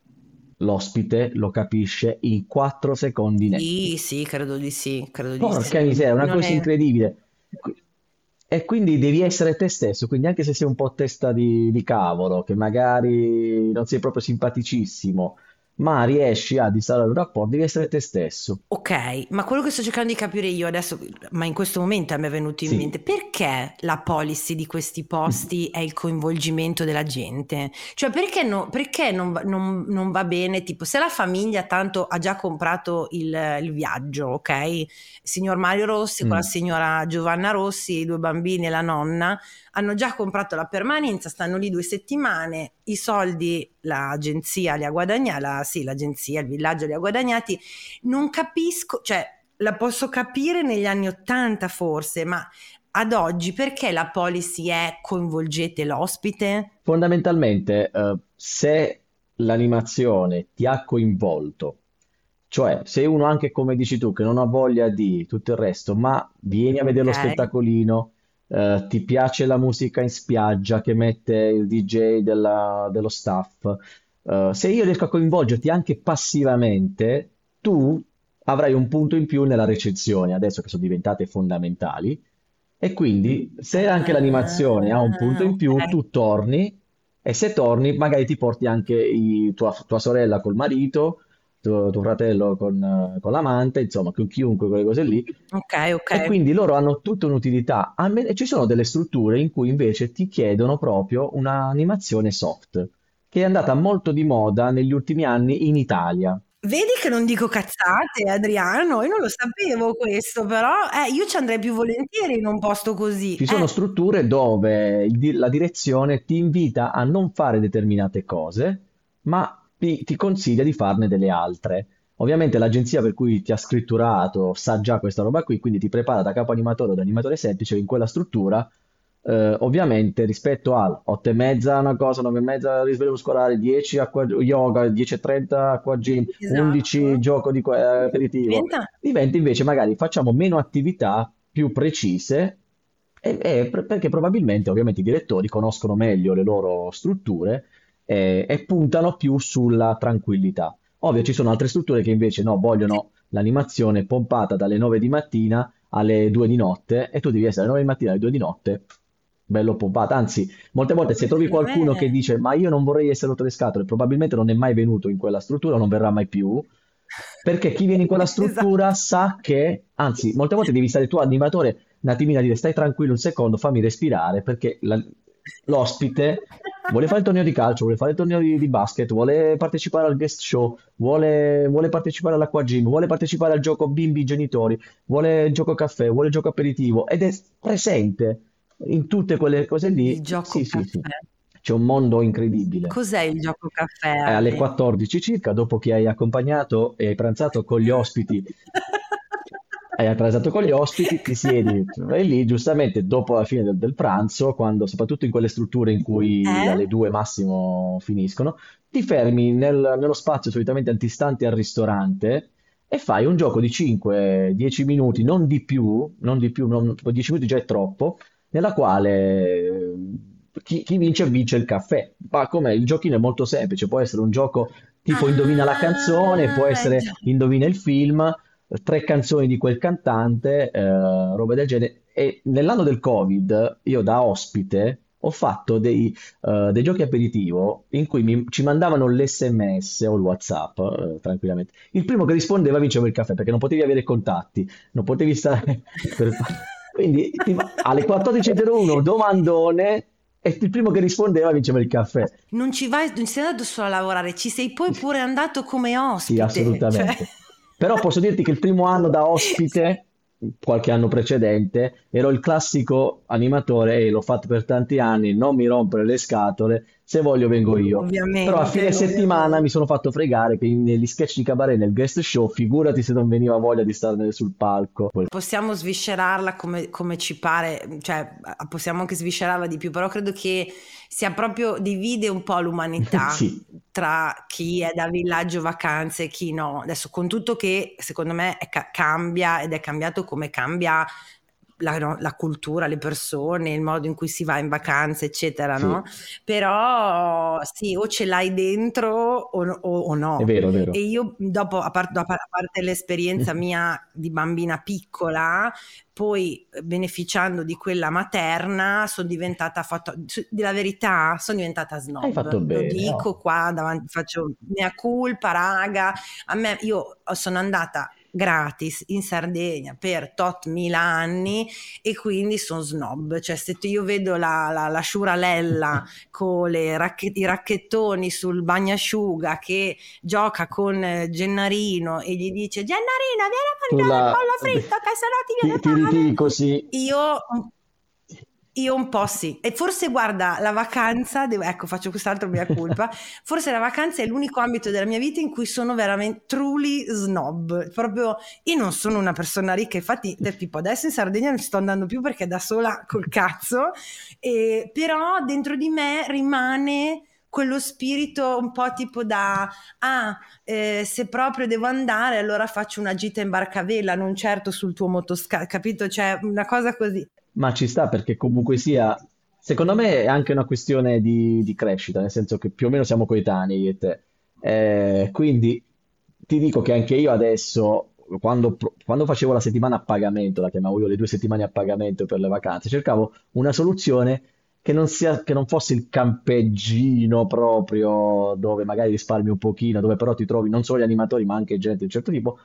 Speaker 3: l'ospite lo capisce in 4 secondi netti.
Speaker 1: Sì, sì, credo di sì, credo di
Speaker 3: Porca
Speaker 1: sì.
Speaker 3: miseria, una
Speaker 1: Non
Speaker 3: cosa
Speaker 1: è-
Speaker 3: incredibile. E quindi devi essere te stesso, quindi anche se sei un po' testa di, di cavolo, che magari non sei proprio simpaticissimo, ma riesci a instaurare un rapporto, devi essere te stesso.
Speaker 1: Ok, ma quello che sto cercando di capire io adesso, ma in questo momento mi è venuto in
Speaker 3: Sì.
Speaker 1: mente, perché la policy di questi posti è il coinvolgimento della gente? Cioè perché, no- perché non, va- non- non va bene, tipo se la famiglia tanto ha già comprato il, il viaggio, ok? Signor Mario Rossi con la
Speaker 3: Mm.
Speaker 1: signora Giovanna Rossi, i due bambini e la nonna, hanno già comprato la permanenza, stanno lì due settimane, i soldi l'agenzia li ha guadagnati, la- sì, l'agenzia, il villaggio li ha guadagnati. Non capisco, cioè la posso capire negli anni Ottanta forse, ma ad oggi perché la policy è coinvolgete l'ospite?
Speaker 3: Fondamentalmente, eh, se l'animazione ti ha coinvolto, cioè sei uno anche come dici tu che non ha voglia di tutto il resto, ma vieni a vedere lo
Speaker 1: Ok.
Speaker 3: spettacolino, eh, ti piace la musica in spiaggia che mette il DJ della- dello staff, eh, se io riesco a coinvolgerti anche passivamente, tu avrai un punto in più nella recensione, adesso che sono diventate fondamentali. E quindi, se anche l'animazione ha un punto in più, tu torni e se torni, magari ti porti anche i- tua, tua sorella col marito, tuo, tuo fratello con, con l'amante, insomma, con chiunque, quelle cose lì.
Speaker 1: Ok, ok.
Speaker 3: E quindi loro hanno tutta un'utilità. Me- ci sono delle strutture in cui invece ti chiedono proprio un'animazione soft, che è andata molto di moda negli ultimi anni in Italia.
Speaker 1: Vedi che non dico cazzate, Adriano, io non lo sapevo questo, però eh, io ci andrei più volentieri in un posto così.
Speaker 3: Ci sono
Speaker 1: Eh,
Speaker 3: strutture dove la direzione ti invita a non fare determinate cose, ma ti, ti consiglia di farne delle altre. Ovviamente l'agenzia per cui ti ha scritturato sa già questa roba qui, quindi ti prepara da capo animatore o da animatore semplice in quella struttura. eh, ovviamente rispetto al 8 e mezza una cosa, 9 e mezza risveglio muscolare, 10 acqua, yoga, 10 e 30 acqua gym, 11
Speaker 1: esatto.
Speaker 3: gioco di eh, aperitivo,
Speaker 1: Diventa...
Speaker 3: diventa invece magari facciamo meno attività più precise e- e perché probabilmente ovviamente i direttori conoscono meglio le loro strutture eh, e puntano più sulla tranquillità. Ovvio, ci sono altre strutture che invece no, vogliono l'animazione pompata dalle 9 di mattina alle 2 di notte e tu devi essere alle 9 di mattina alle 2 di notte, bello pompata. Anzi, molte volte se trovi qualcuno che
Speaker 1: me...
Speaker 3: dice ma io non vorrei essere rotto le scatole, probabilmente non è mai venuto in quella struttura, non verrà mai più. Perché chi viene in quella [laughs]
Speaker 1: Esatto.
Speaker 3: struttura sa che, anzi, molte volte devi stare tu animatore un attimino a dire stai tranquillo un secondo, fammi respirare, perché la- l'ospite vuole fare il torneo di calcio, vuole fare il torneo di, di basket, vuole partecipare al guest show, vuole, vuole partecipare all'acqua gym, vuole partecipare al gioco bimbi genitori, vuole il gioco caffè, vuole il gioco aperitivo ed è presente in tutte quelle cose lì.
Speaker 1: Il gioco
Speaker 3: Sì, sì, sì.
Speaker 1: caffè.
Speaker 3: C'è un mondo incredibile.
Speaker 1: Cos'è il gioco caffè,
Speaker 3: È alle
Speaker 1: Adi?
Speaker 3: 14 circa, dopo che hai accompagnato e hai pranzato con gli ospiti, [laughs] hai pranzato con gli ospiti, ti siedi [laughs] e lì giustamente dopo la fine del, del pranzo, quando soprattutto in quelle strutture in cui
Speaker 1: Eh?
Speaker 3: alle due massimo finiscono, ti fermi nel- nello spazio solitamente antistante al ristorante e fai un gioco di 5-10 minuti, non di più, non di più, non- 10 minuti già è troppo, nella quale eh, chi, chi vince vince il caffè. Ma com'è? Il giochino è molto semplice, può essere un gioco tipo indovina la canzone, può
Speaker 1: Ah,
Speaker 3: essere indovina il film, tre canzoni di quel cantante, eh, roba del genere. E nell'anno del Covid, io da ospite ho fatto dei, eh, dei giochi aperitivo in cui mi- ci mandavano l'SMS o il WhatsApp, eh, tranquillamente. Il primo che rispondeva vinceva il caffè perché non potevi avere contatti, non potevi stare [laughs] per. Quindi ti- alle 14.01 domandone e il primo che rispondeva vinceva il caffè.
Speaker 1: Non ci vai, non sei andato solo a lavorare, ci sei poi pure andato come
Speaker 3: Sì,
Speaker 1: ospite.
Speaker 3: assolutamente.
Speaker 1: Cioè...
Speaker 3: Però posso dirti che il primo anno da ospite, qualche anno precedente, ero il classico animatore e l'ho fatto per tanti anni, non mi rompere le scatole, se voglio vengo io.
Speaker 1: Ovviamente,
Speaker 3: Però a fine
Speaker 1: ovviamente.
Speaker 3: settimana mi sono fatto fregare che negli sketch di cabaret, nel guest show, figurati se non veniva voglia di stare sul palco.
Speaker 1: Possiamo sviscerarla come, come ci pare, cioè possiamo anche sviscerarla di più, però credo che sia proprio divide un po' l'umanità [laughs]
Speaker 3: Sì.
Speaker 1: tra chi è da villaggio vacanze e chi no. Adesso con tutto che secondo me ca- cambia ed è cambiato come cambia la, no, la cultura, le persone, il modo in cui si va in vacanza, eccetera,
Speaker 3: Sì.
Speaker 1: no? Però sì, o ce l'hai dentro o, o- o no.
Speaker 3: È vero, è vero.
Speaker 1: E io dopo, a, par- a par- a parte l'esperienza mia di bambina piccola, poi eh, beneficiando di quella materna, sono diventata, fatto, di la verità, sono diventata snob.
Speaker 3: Hai fatto
Speaker 1: Lo
Speaker 3: bene,
Speaker 1: dico
Speaker 3: no?
Speaker 1: qua davanti, faccio mea culpa, raga. A me, io sono andata gratis in Sardegna per tot mila anni e quindi sono snob, cioè se io vedo la, la, la sciuralella [laughs] con racche- i racchettoni sul bagnasciuga che gioca con eh, Gennarino e gli dice Gennarino vieni a mangiare il
Speaker 3: Sulla-
Speaker 1: pollo [laughs] fritto che no ti
Speaker 3: Ti,
Speaker 1: viene
Speaker 3: ti così.
Speaker 1: io io un po' sì, e forse guarda, la vacanza, devo- ecco faccio quest'altro mia colpa, [laughs] forse la vacanza è l'unico ambito della mia vita in cui sono veramente truly snob, proprio io non sono una persona ricca, infatti del tipo adesso in Sardegna non ci sto andando più perché da sola col cazzo, e- però dentro di me rimane quello spirito un po' tipo da, ah, eh, se proprio devo andare, allora faccio una gita in barcavela, non certo sul tuo motoscafo, capito? Cioè, una cosa così.
Speaker 3: Ma ci sta perché comunque sia, secondo me è anche una questione di, di crescita, nel senso che più o meno siamo coetanei e te. Eh, quindi ti dico che anche io adesso quando, quando, facevo la settimana a pagamento, la chiamavo io le due settimane a pagamento per le vacanze, cercavo una soluzione che non, sia, che non fosse il campeggino proprio dove magari risparmi un pochino, dove però ti trovi non solo gli animatori ma anche gente di un certo tipo.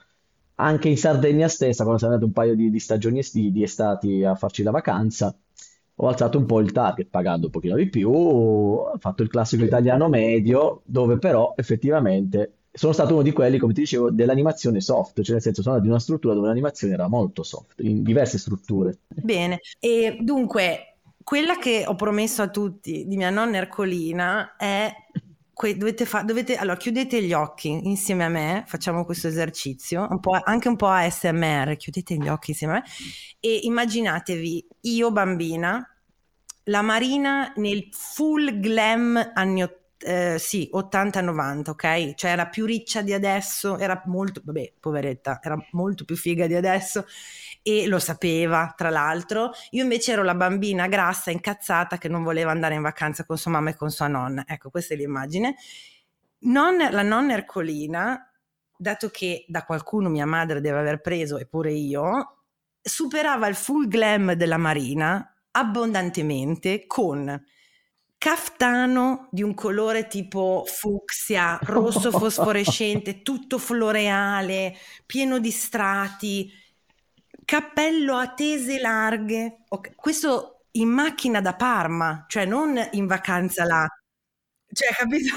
Speaker 3: Anche in Sardegna stessa, quando siamo andati un paio di, di stagioni estivi, di estati a farci la vacanza, ho alzato un po' il target pagando un pochino di più, ho fatto il classico italiano medio, dove però effettivamente sono stato uno di quelli, come ti dicevo, dell'animazione soft, cioè nel senso sono di una struttura dove l'animazione era molto soft, in diverse strutture.
Speaker 1: Bene, e dunque quella che ho promesso a tutti di mia nonna Ercolina è que- dovete fa- dovete, allora chiudete gli occhi insieme a me, facciamo questo esercizio, un anche un po' ASMR, chiudete gli occhi insieme a me e immaginatevi io bambina, la Marina nel full glam anni 80 eh, sì, 80-90, ok? Cioè era più riccia di adesso, era molto, vabbè, poveretta, era molto più figa di adesso e lo sapeva, tra l'altro. Io invece ero la bambina grassa, incazzata, che non voleva andare in vacanza con sua mamma e con sua nonna. Ecco, questa è l'immagine. Non, la nonna Ercolina, dato che da qualcuno mia madre deve aver preso, eppure io, superava il full glam della Marina abbondantemente con caftano di un colore tipo fucsia, rosso [laughs] fosforescente, tutto floreale, pieno di strati, cappello a tese larghe. Okay. Questo in macchina da Parma, cioè non in vacanza là. Cioè, capito?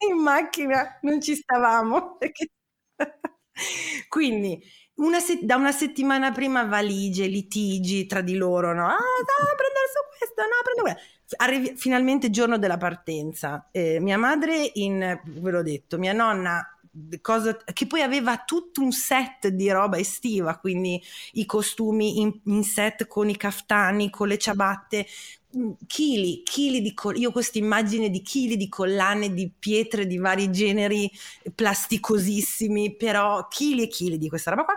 Speaker 1: [laughs] in macchina non ci stavamo. [laughs] Quindi una se- da una settimana prima valigie, litigi tra di loro, no? Ah, no, prendere su questo, no, prendo questo Arrivi, finalmente giorno della partenza. Eh, mia madre in, ve l'ho detto, mia nonna Cosa, che poi aveva tutto un set di roba estiva, quindi i costumi in, in set con i caftani, con le ciabatte, mm, chili, chili di collane, io ho questa immagine di chili di collane, di pietre di vari generi, plasticosissimi, però chili e chili di questa roba qua.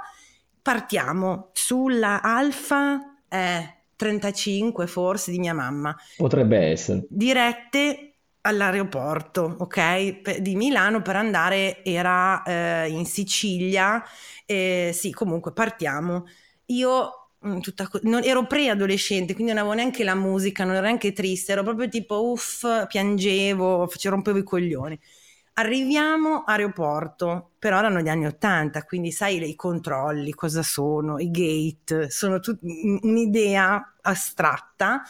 Speaker 1: Partiamo sulla Alfa, eh, 35 forse di mia mamma.
Speaker 3: Potrebbe essere.
Speaker 1: Dirette all'aeroporto, ok? Di Milano per andare, era eh, in Sicilia. Eh, sì, comunque partiamo. Io mm, tutta, non, ero preadolescente, quindi non avevo neanche la musica, non ero neanche triste, ero proprio tipo uff, piangevo, ci rompevo i coglioni. Arriviamo aeroporto, però erano gli anni Ottanta, quindi sai i controlli, cosa sono, i gate, sono tut- un'idea astratta.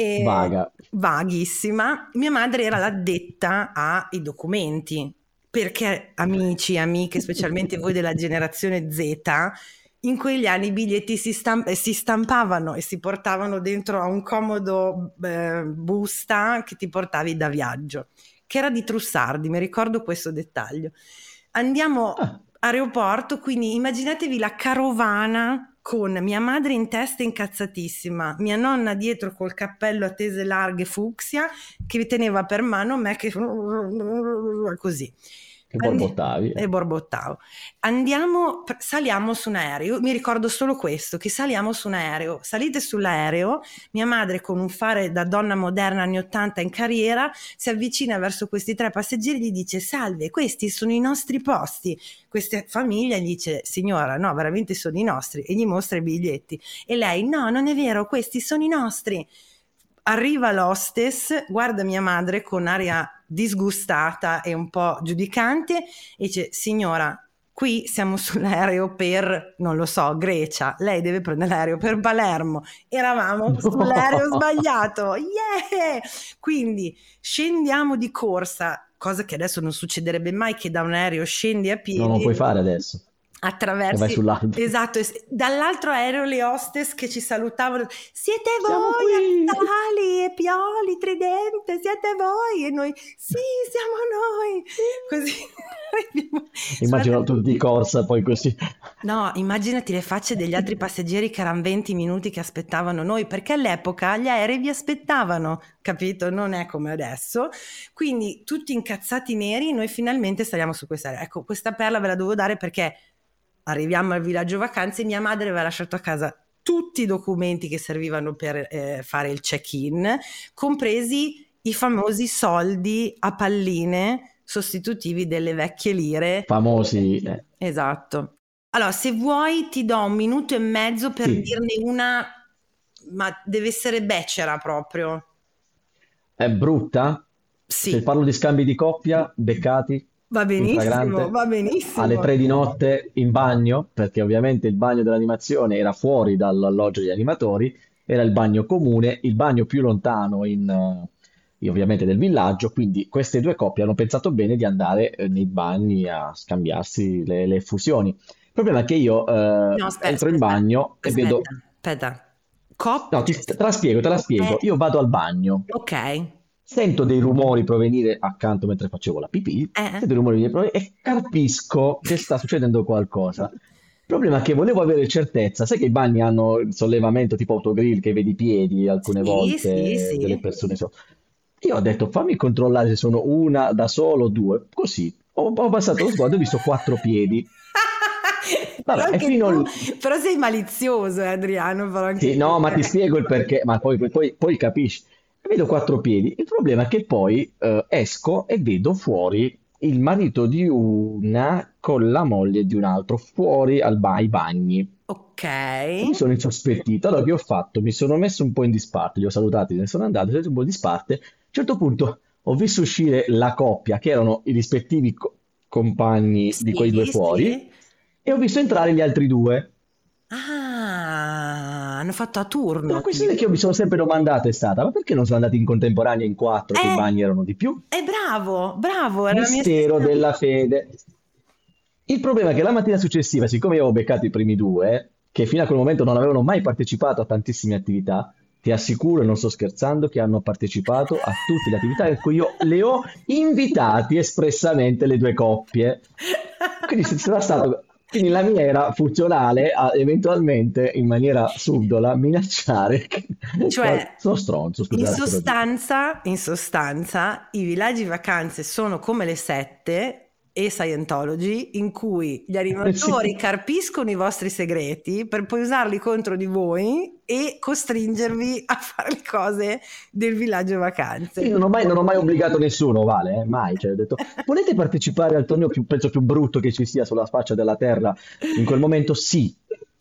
Speaker 3: E Vaga.
Speaker 1: Vaghissima. Mia madre era l'addetta ai documenti, perché amici, amiche, specialmente voi della generazione Z, in quegli anni i biglietti si, stamp- si, stampavano e si portavano dentro a un comodo eh, busta che ti portavi da viaggio che era di Trussardi, mi ricordo questo dettaglio. Andiamo ah. Aeroporto, quindi immaginatevi la carovana con mia madre in testa incazzatissima, mia nonna dietro col cappello a tese larghe fucsia che teneva per mano me che [laughs] così.
Speaker 3: E borbottavi.
Speaker 1: E borbottavo. Andiamo, saliamo su un aereo. Mi ricordo solo questo: che saliamo su un aereo. Salite sull'aereo. Mia madre, con un fare da donna moderna anni 80 in carriera, si avvicina verso questi tre passeggeri e gli dice: Salve, questi sono i nostri posti. Questa famiglia gli dice: Signora, no, veramente sono i nostri. E gli mostra i biglietti. E lei: No, non è vero, questi sono i nostri. Arriva l'hostess, guarda mia madre con aria disgustata e un po' giudicante e dice signora qui siamo [laughs] sull'aereo per, non lo so, Grecia, lei deve prendere l'aereo per Palermo, eravamo no. sull'aereo [laughs] sbagliato, yeah! Quindi scendiamo di corsa, cosa che adesso non succederebbe mai che da un aereo scendi a piedi.
Speaker 3: Non lo puoi fare adesso.
Speaker 1: Attraverso esatto es- dall'altro aereo le hostess che ci salutavano siete
Speaker 3: Siamo
Speaker 1: voi! Attali e Pioli Tridente siete voi e noi sì siamo noi così [laughs]
Speaker 3: Immagino tutti di corsa, poi così.
Speaker 1: No, immaginati le facce degli altri [laughs] passeggeri che erano 20 minuti che aspettavano noi, perché all'epoca gli aerei vi aspettavano, capito? Non è come adesso. Quindi tutti incazzati neri, noi finalmente saliamo su questa. Ecco, questa perla ve la devo dare perché arriviamo al villaggio vacanze, mia madre aveva lasciato a casa tutti i documenti che servivano per eh, fare il check-in, compresi i famosi soldi a palline sostitutivi delle vecchie lire
Speaker 3: Famosi. eh.
Speaker 1: Esatto. Allora, se vuoi ti do un minuto e mezzo per
Speaker 3: Sì.
Speaker 1: dirne una, ma deve essere becera proprio.
Speaker 3: È brutta? Se
Speaker 1: Sì,
Speaker 3: parlo di scambi di coppia, beccati
Speaker 1: va benissimo, va benissimo.
Speaker 3: alle tre di notte in bagno, perché ovviamente il bagno dell'animazione era fuori dall'alloggio degli animatori, era il bagno comune, il bagno più lontano in, eh, ovviamente del villaggio, quindi queste due coppie hanno pensato bene di andare eh, nei bagni a scambiarsi le, le effusioni. Il problema è che io eh,
Speaker 1: No, aspetta,
Speaker 3: entro in
Speaker 1: aspetta,
Speaker 3: bagno e
Speaker 1: aspetta,
Speaker 3: vedo...
Speaker 1: aspetta. Cop-
Speaker 3: No, ti- te la spiego, te la spiego. Io vado al bagno,
Speaker 1: Ok,
Speaker 3: sento dei rumori provenire accanto mentre facevo la pipì,
Speaker 1: Eh.
Speaker 3: sento dei rumori provenire e capisco che sta succedendo qualcosa. Il problema è che volevo avere certezza, sai che i bagni hanno il sollevamento tipo autogrill che vedi i piedi alcune
Speaker 1: Sì,
Speaker 3: volte
Speaker 1: sì, sì.
Speaker 3: delle persone sotto. Io ho detto fammi controllare se sono una da solo o due, così. Ho, ho passato lo sguardo e ho visto quattro piedi. [laughs] Vabbè,
Speaker 1: però, tu- però sei malizioso, eh, Adriano. Però anche
Speaker 3: Sì, no, ma ti
Speaker 1: eh.
Speaker 3: spiego il perché, ma poi, poi- poi capisci. Vedo quattro piedi. Il problema è che poi eh, esco e vedo fuori il marito di una con la moglie di un altro, fuori al ba- ai bagni.
Speaker 1: Ok,
Speaker 3: Mi sono insospettito. Allora, che ho fatto? Mi sono messo un po' in disparte, li ho salutati, se ne sono andato, messo un po' in disparte. A un certo punto ho visto uscire la coppia, che erano i rispettivi co- compagni di quei due
Speaker 1: sì,
Speaker 3: fuori,
Speaker 1: sì.
Speaker 3: e ho visto entrare gli altri due.
Speaker 1: Ah, hanno fatto a turno.
Speaker 3: La questione che io mi sono sempre domandato è stata, ma perché non sono andati in contemporanea in quattro, che i
Speaker 1: Eh.
Speaker 3: bagni erano di più?
Speaker 1: È bravo, bravo, era
Speaker 3: Mistero della fede. Il problema è che la mattina successiva, siccome io avevo beccato i primi due, che fino a quel momento non avevano mai partecipato a tantissime attività, ti assicuro, e non sto scherzando, che hanno partecipato a tutte le attività in cui io le ho invitati espressamente le due coppie. Quindi sarà stato... Quindi la mia era funzionale a eventualmente, in maniera subdola, minacciare.
Speaker 1: Cioè,
Speaker 3: Sono stronzo,
Speaker 1: In
Speaker 3: scusate. però-
Speaker 1: sostanza, in sostanza, i villaggi vacanze sono come le sette e Scientology in cui gli animatori [laughs] carpiscono i vostri segreti per poi usarli contro di voi e costringervi a fare le cose del villaggio vacanze.
Speaker 3: Io non ho mai, non ho mai obbligato nessuno, Vale, eh, mai. Cioè, ho detto, volete partecipare al torneo più, penso più brutto che ci sia sulla faccia della terra in quel momento? Sì,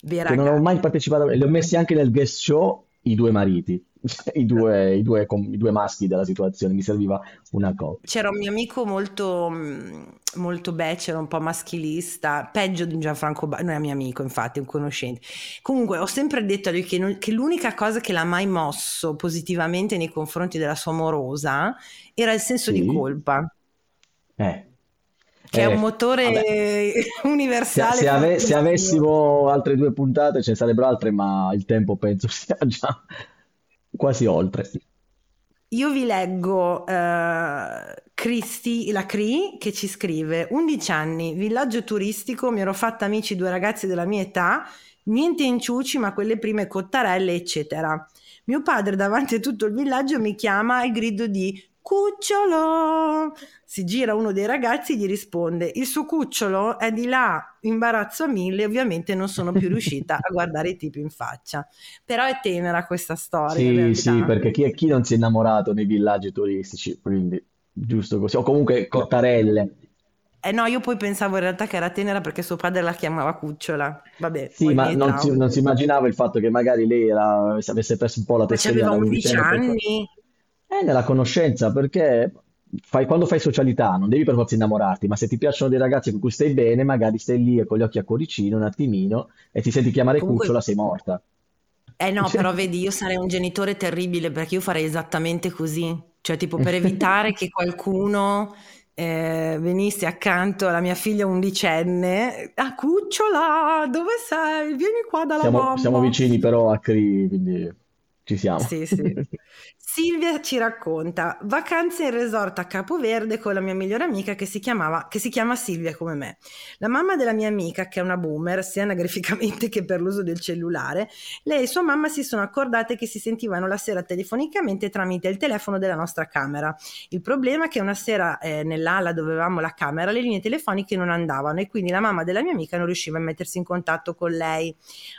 Speaker 3: che non ho mai partecipato, li ho messi anche nel guest show i due mariti, [laughs] i due, i due i due maschi della situazione, mi serviva una coppia.
Speaker 1: C'era un mio amico molto, mm, molto becero, un po' maschilista, peggio di Gianfranco Ba- non è mio amico, infatti, è un conoscente. Comunque, ho sempre detto a lui che, non- che l'unica cosa che l'ha mai mosso positivamente nei confronti della sua morosa era il senso di
Speaker 3: Sì.
Speaker 1: colpa,
Speaker 3: Eh,
Speaker 1: che è
Speaker 3: eh,
Speaker 1: un motore
Speaker 3: vabbè. Se, [laughs]
Speaker 1: universale.
Speaker 3: se ave- se avessimo altre due puntate ce ne sarebbero altre, ma il tempo penso [laughs] sia già quasi oltre.
Speaker 1: Io vi leggo eh, Cristi, la Cri, che ci scrive: 11 anni, villaggio turistico, mi ero fatta amici due ragazzi della mia età, niente inciuci, ma quelle prime cottarelle, eccetera. Mio padre davanti a tutto il villaggio mi chiama al grido di cucciolo. Si gira uno dei ragazzi e gli risponde: Il suo cucciolo è di là, imbarazzo a mille. Ovviamente non sono più riuscita a guardare i tipi in faccia. Però è tenera questa storia.
Speaker 3: Sì, sì, perché chi, chi non si è innamorato nei villaggi turistici, quindi giusto così, o comunque cottarelle.
Speaker 1: Eh no, io poi pensavo in realtà che era tenera perché suo padre la chiamava cucciola. Vabbè,
Speaker 3: Sì, ma non si, non si immaginava il fatto che magari lei era, se avesse perso un po' la
Speaker 1: c'aveva
Speaker 3: nella
Speaker 1: 11
Speaker 3: vicenda, per-
Speaker 1: anni.
Speaker 3: È nella conoscenza, perché fai- quando fai socialità non devi per forza innamorarti, ma se ti piacciono dei ragazzi con cui stai bene, magari stai lì e con gli occhi a cuoricino un attimino e ti senti chiamare
Speaker 1: Comunque-
Speaker 3: cucciola, sei morta.
Speaker 1: Eh no, però vedi, io sarei un genitore terribile perché io farei esattamente così. Cioè, tipo, per [laughs] evitare che qualcuno eh, venissi accanto alla mia figlia undicenne, a cucciola, dove sei? Vieni qua dalla
Speaker 3: Siamo,
Speaker 1: mamma.
Speaker 3: siamo vicini però a Cri, quindi ci siamo.
Speaker 1: Sì, sì. [laughs] Silvia ci racconta vacanze in resort a Capoverde con la mia migliore amica che si, chiamava, che si chiama Silvia come me. La mamma della mia amica, che è una boomer, sia anagraficamente che per l'uso del cellulare, lei e sua mamma si sono accordate che si sentivano la sera telefonicamente tramite il telefono della nostra camera. Il problema è che una sera eh, nell'ala dove avevamo la camera le linee telefoniche non andavano e quindi la mamma della mia amica non riusciva a mettersi in contatto con lei.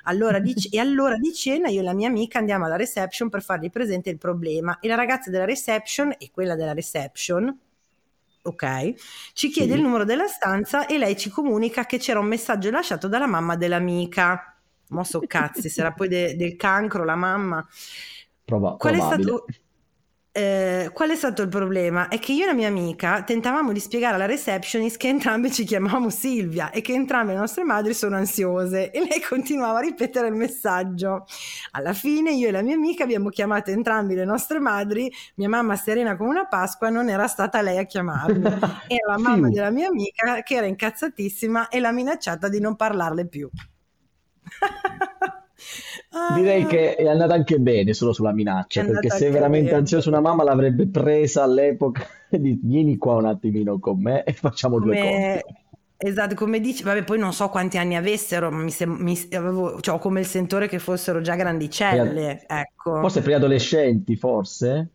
Speaker 1: Allora di, e allora di cena io e la mia amica andiamo alla reception per fargli presente il problema e la ragazza della reception e quella della reception ok, ci chiede
Speaker 3: Sì.
Speaker 1: il numero della stanza e lei ci comunica che c'era un messaggio lasciato dalla mamma dell'amica. Mo so cazzi, sarà poi de- del cancro la mamma.
Speaker 3: Prova-
Speaker 1: Qual è
Speaker 3: probabile.
Speaker 1: stato, eh, qual è stato il problema? È che io e la mia amica tentavamo di spiegare alla receptionist che entrambe ci chiamavamo Silvia e che entrambe le nostre madri sono ansiose [laughs] e lei continuava a ripetere il messaggio. Alla fine io e la mia amica abbiamo chiamato entrambi le nostre madri, mia mamma serena come una Pasqua, non era stata lei a chiamarmi, [laughs] era la mamma
Speaker 3: Fiu.
Speaker 1: della mia amica che era incazzatissima e l'ha minacciata di non parlarle più. [laughs]
Speaker 3: Direi
Speaker 1: Ah.
Speaker 3: che è andata anche bene solo sulla minaccia, perché se è veramente
Speaker 1: bene.
Speaker 3: ansiosa una mamma l'avrebbe presa all'epoca [laughs] di vieni qua un attimino con me e facciamo due conti.
Speaker 1: esatto, come dici, vabbè, poi non so quanti anni avessero, ma mi sem- mi- avevo, cioè, ho come il sentore che fossero già grandicelle, ecco.
Speaker 3: Forse per gli adolescenti, forse?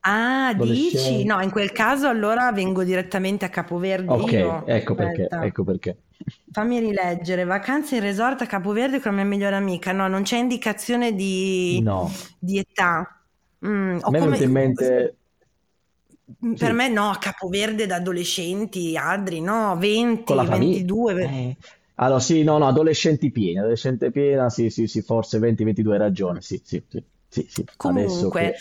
Speaker 1: Ah, dici? No, in quel caso allora vengo direttamente a Capoverde
Speaker 3: Ok,
Speaker 1: io.
Speaker 3: ecco perché, ecco perché.
Speaker 1: Fammi rileggere, vacanze in resort a Capoverde con la mia migliore amica. No, non c'è indicazione di,
Speaker 3: No,
Speaker 1: di età. Mm,
Speaker 3: a me
Speaker 1: come-
Speaker 3: in mente...
Speaker 1: Per
Speaker 3: Sì.
Speaker 1: me no, a Capoverde da adolescenti, Adri, no, 20,
Speaker 3: Con la famiglia?
Speaker 1: 22. ve-
Speaker 3: Eh, Allora, sì, no, no, adolescenti pieni, adolescente piena, sì, sì, sì, forse 20-22 hai ragione, sì, sì, sì, sì, sì. Adesso
Speaker 1: Comunque,
Speaker 3: che...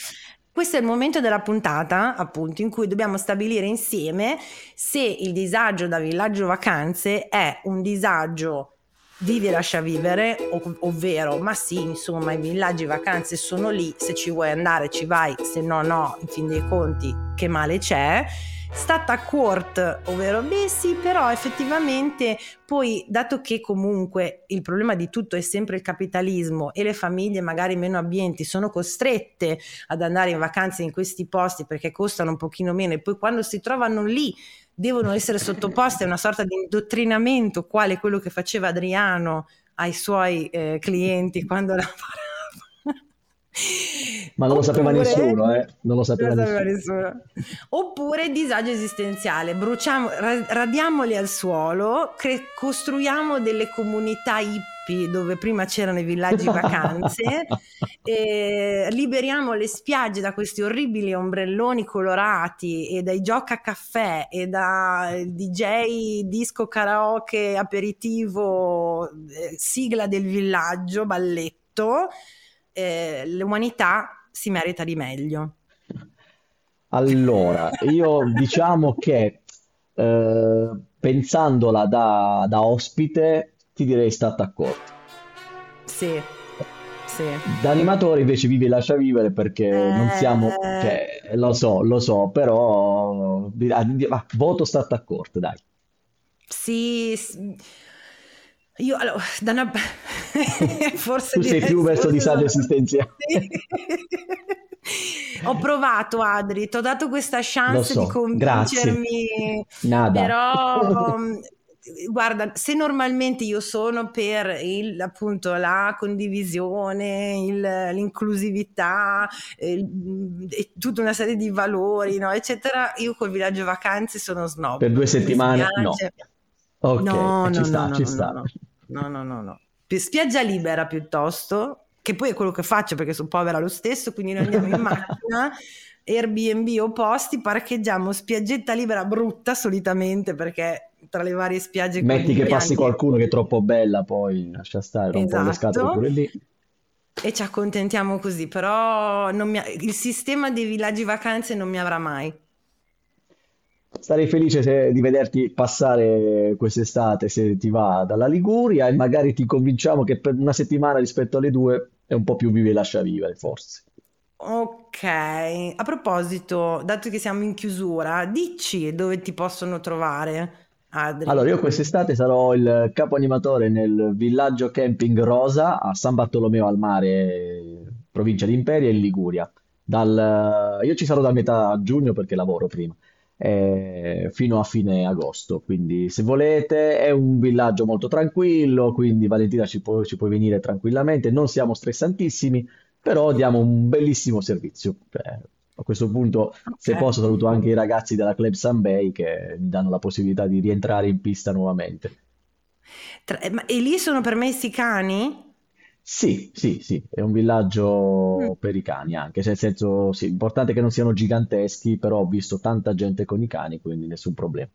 Speaker 1: questo è il momento della puntata, appunto, in cui dobbiamo stabilire insieme se il disagio da villaggio vacanze è un disagio vivi e lascia vivere, ov- ovvero, ma sì, insomma, i villaggi vacanze sono lì, se ci vuoi andare ci vai, se no no, in fin dei conti, che male c'è. Stata court, ovvero beh sì, però effettivamente poi, dato che comunque il problema di tutto è sempre il capitalismo e le famiglie magari meno abbienti sono costrette ad andare in vacanze in questi posti perché costano un pochino meno e poi quando si trovano lì devono essere sottoposte a una sorta di indottrinamento quale quello che faceva Adriano ai suoi eh, clienti quando lavorava.
Speaker 3: Ma non lo sapeva
Speaker 1: Oppure-
Speaker 3: nessuno, eh? Non lo sapeva
Speaker 1: Non
Speaker 3: nessuno.
Speaker 1: nessuno. Oppure disagio esistenziale, bruciamo, ra- radiamoli al suolo, cre- costruiamo delle comunità hippie dove prima c'erano i villaggi [laughs] vacanze, liberiamo le spiagge da questi orribili ombrelloni colorati e dai gioca caffè e da DJ disco karaoke aperitivo eh, sigla del villaggio balletto eh, l'umanità si merita di meglio
Speaker 3: Allora, io [laughs] diciamo che eh, pensandola da, da ospite, ti direi stata accorta.
Speaker 1: sì sì
Speaker 3: Da animatore invece vivi e lascia vivere perché non siamo,
Speaker 1: Eh.
Speaker 3: cioè, lo so, lo so, però ah, ah, voto stata accorta, dai.
Speaker 1: Sì, s- io allora, [sighs] da una... [laughs] forse
Speaker 3: Tu sei più verso
Speaker 1: forse
Speaker 3: disagio esistenziale. [laughs]
Speaker 1: Ho provato, Adri, ti ho dato questa chance
Speaker 3: so,
Speaker 1: di convincermi, però [laughs] mh, guarda, se normalmente io sono per il, appunto la condivisione, il- l'inclusività, il- e tutta una serie di valori, no, eccetera, io col villaggio vacanze sono snob.
Speaker 3: Per due settimane no.
Speaker 1: spiace.
Speaker 3: Ok,
Speaker 1: No,
Speaker 3: ci
Speaker 1: no,
Speaker 3: sta,
Speaker 1: no,
Speaker 3: ci
Speaker 1: no,
Speaker 3: sta.
Speaker 1: no, no, no, no, no. Pi- Spiaggia libera piuttosto, che poi è quello che faccio perché sono povera lo stesso, quindi noi andiamo in [laughs] macchina, Airbnb o posti, parcheggiamo spiaggetta libera brutta solitamente perché tra le varie spiagge
Speaker 3: Metti che passi qualcuno che è troppo bella, poi lascia stare, rompono le
Speaker 1: Esatto.
Speaker 3: scatole pure lì.
Speaker 1: e ci accontentiamo così, però non mi- il sistema dei villaggi vacanze non mi avrà mai.
Speaker 3: Sarei felice se- di vederti passare quest'estate se ti va dalla Liguria e magari ti convinciamo che per una settimana rispetto alle due è un po' più vivi e lascia vivere, forse.
Speaker 1: Ok, a proposito, dato che siamo in chiusura, dici dove ti possono trovare, Adri.
Speaker 3: Allora, io quest'estate sarò il capo animatore nel villaggio camping Rosa a San Bartolomeo al Mare, provincia di Imperia in Liguria. Dal- io ci sarò da metà giugno perché lavoro prima, eh, fino a fine agosto. Quindi, se volete, è un villaggio molto tranquillo. Quindi, Valentina ci può, ci puoi venire tranquillamente. Non siamo stressantissimi, però diamo un bellissimo servizio. Cioè, a questo punto, se
Speaker 1: Ok.
Speaker 3: posso, saluto anche i ragazzi della Club San Bay che mi danno la possibilità di rientrare in pista nuovamente.
Speaker 1: Tra- e lì sono permessi i cani?
Speaker 3: Sì, sì, sì, è un
Speaker 1: Mm.
Speaker 3: villaggio per i cani anche, cioè, nel senso, sì, importante che non siano giganteschi, però ho visto tanta gente con i cani, quindi nessun problema.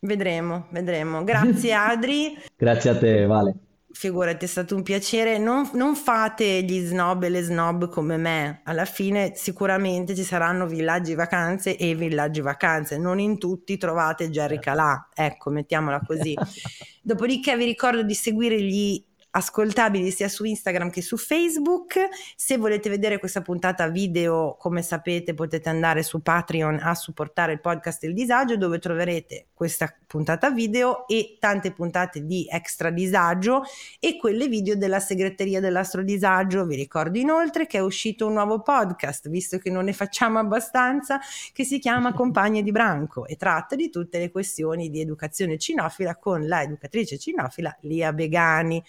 Speaker 1: Vedremo, vedremo. Grazie [laughs] Adri.
Speaker 3: Grazie a te, Vale.
Speaker 1: Figurati, è stato un piacere. Non, non fate gli snob e le snob come me. Alla fine sicuramente ci saranno villaggi vacanze e villaggi vacanze. Non in tutti trovate Jerry
Speaker 3: Certo.
Speaker 1: Calà. Ecco, mettiamola così. [laughs] Dopodiché vi ricordo di seguire gli ascoltabili sia su Instagram che su Facebook. Se volete vedere questa puntata video, come sapete, potete andare su Patreon a supportare il podcast Il Disagio, dove troverete questa puntata video e tante puntate di extra disagio e quelle video della segreteria dell'astrodisagio. Vi ricordo inoltre che è uscito un nuovo podcast, visto che non ne facciamo abbastanza, che si chiama [laughs] Compagne di Branco e tratta di tutte le questioni di educazione cinofila con la educatrice cinofila Lia Begani.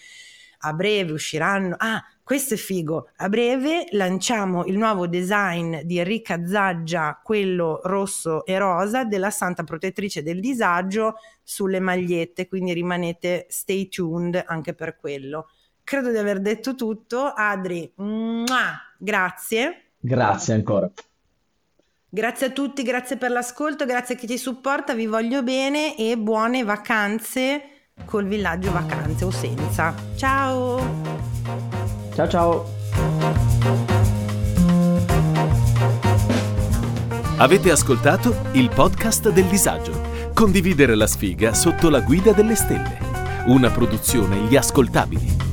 Speaker 1: A breve usciranno. Ah, questo è figo. A breve lanciamo il nuovo design di Enrica Zaggia, quello rosso e rosa, della Santa Protettrice del Disagio sulle magliette, quindi rimanete stay tuned anche per quello. Credo di aver detto tutto. Adri, mua, grazie.
Speaker 3: Grazie ancora.
Speaker 1: Grazie a tutti, grazie per l'ascolto, grazie a chi ci supporta, vi voglio bene e buone vacanze col villaggio vacanze o senza. Ciao!
Speaker 3: Ciao ciao.
Speaker 2: Avete ascoltato il podcast del disagio. Condividere la sfiga sotto la guida delle stelle. Una produzione Gli Ascoltabili.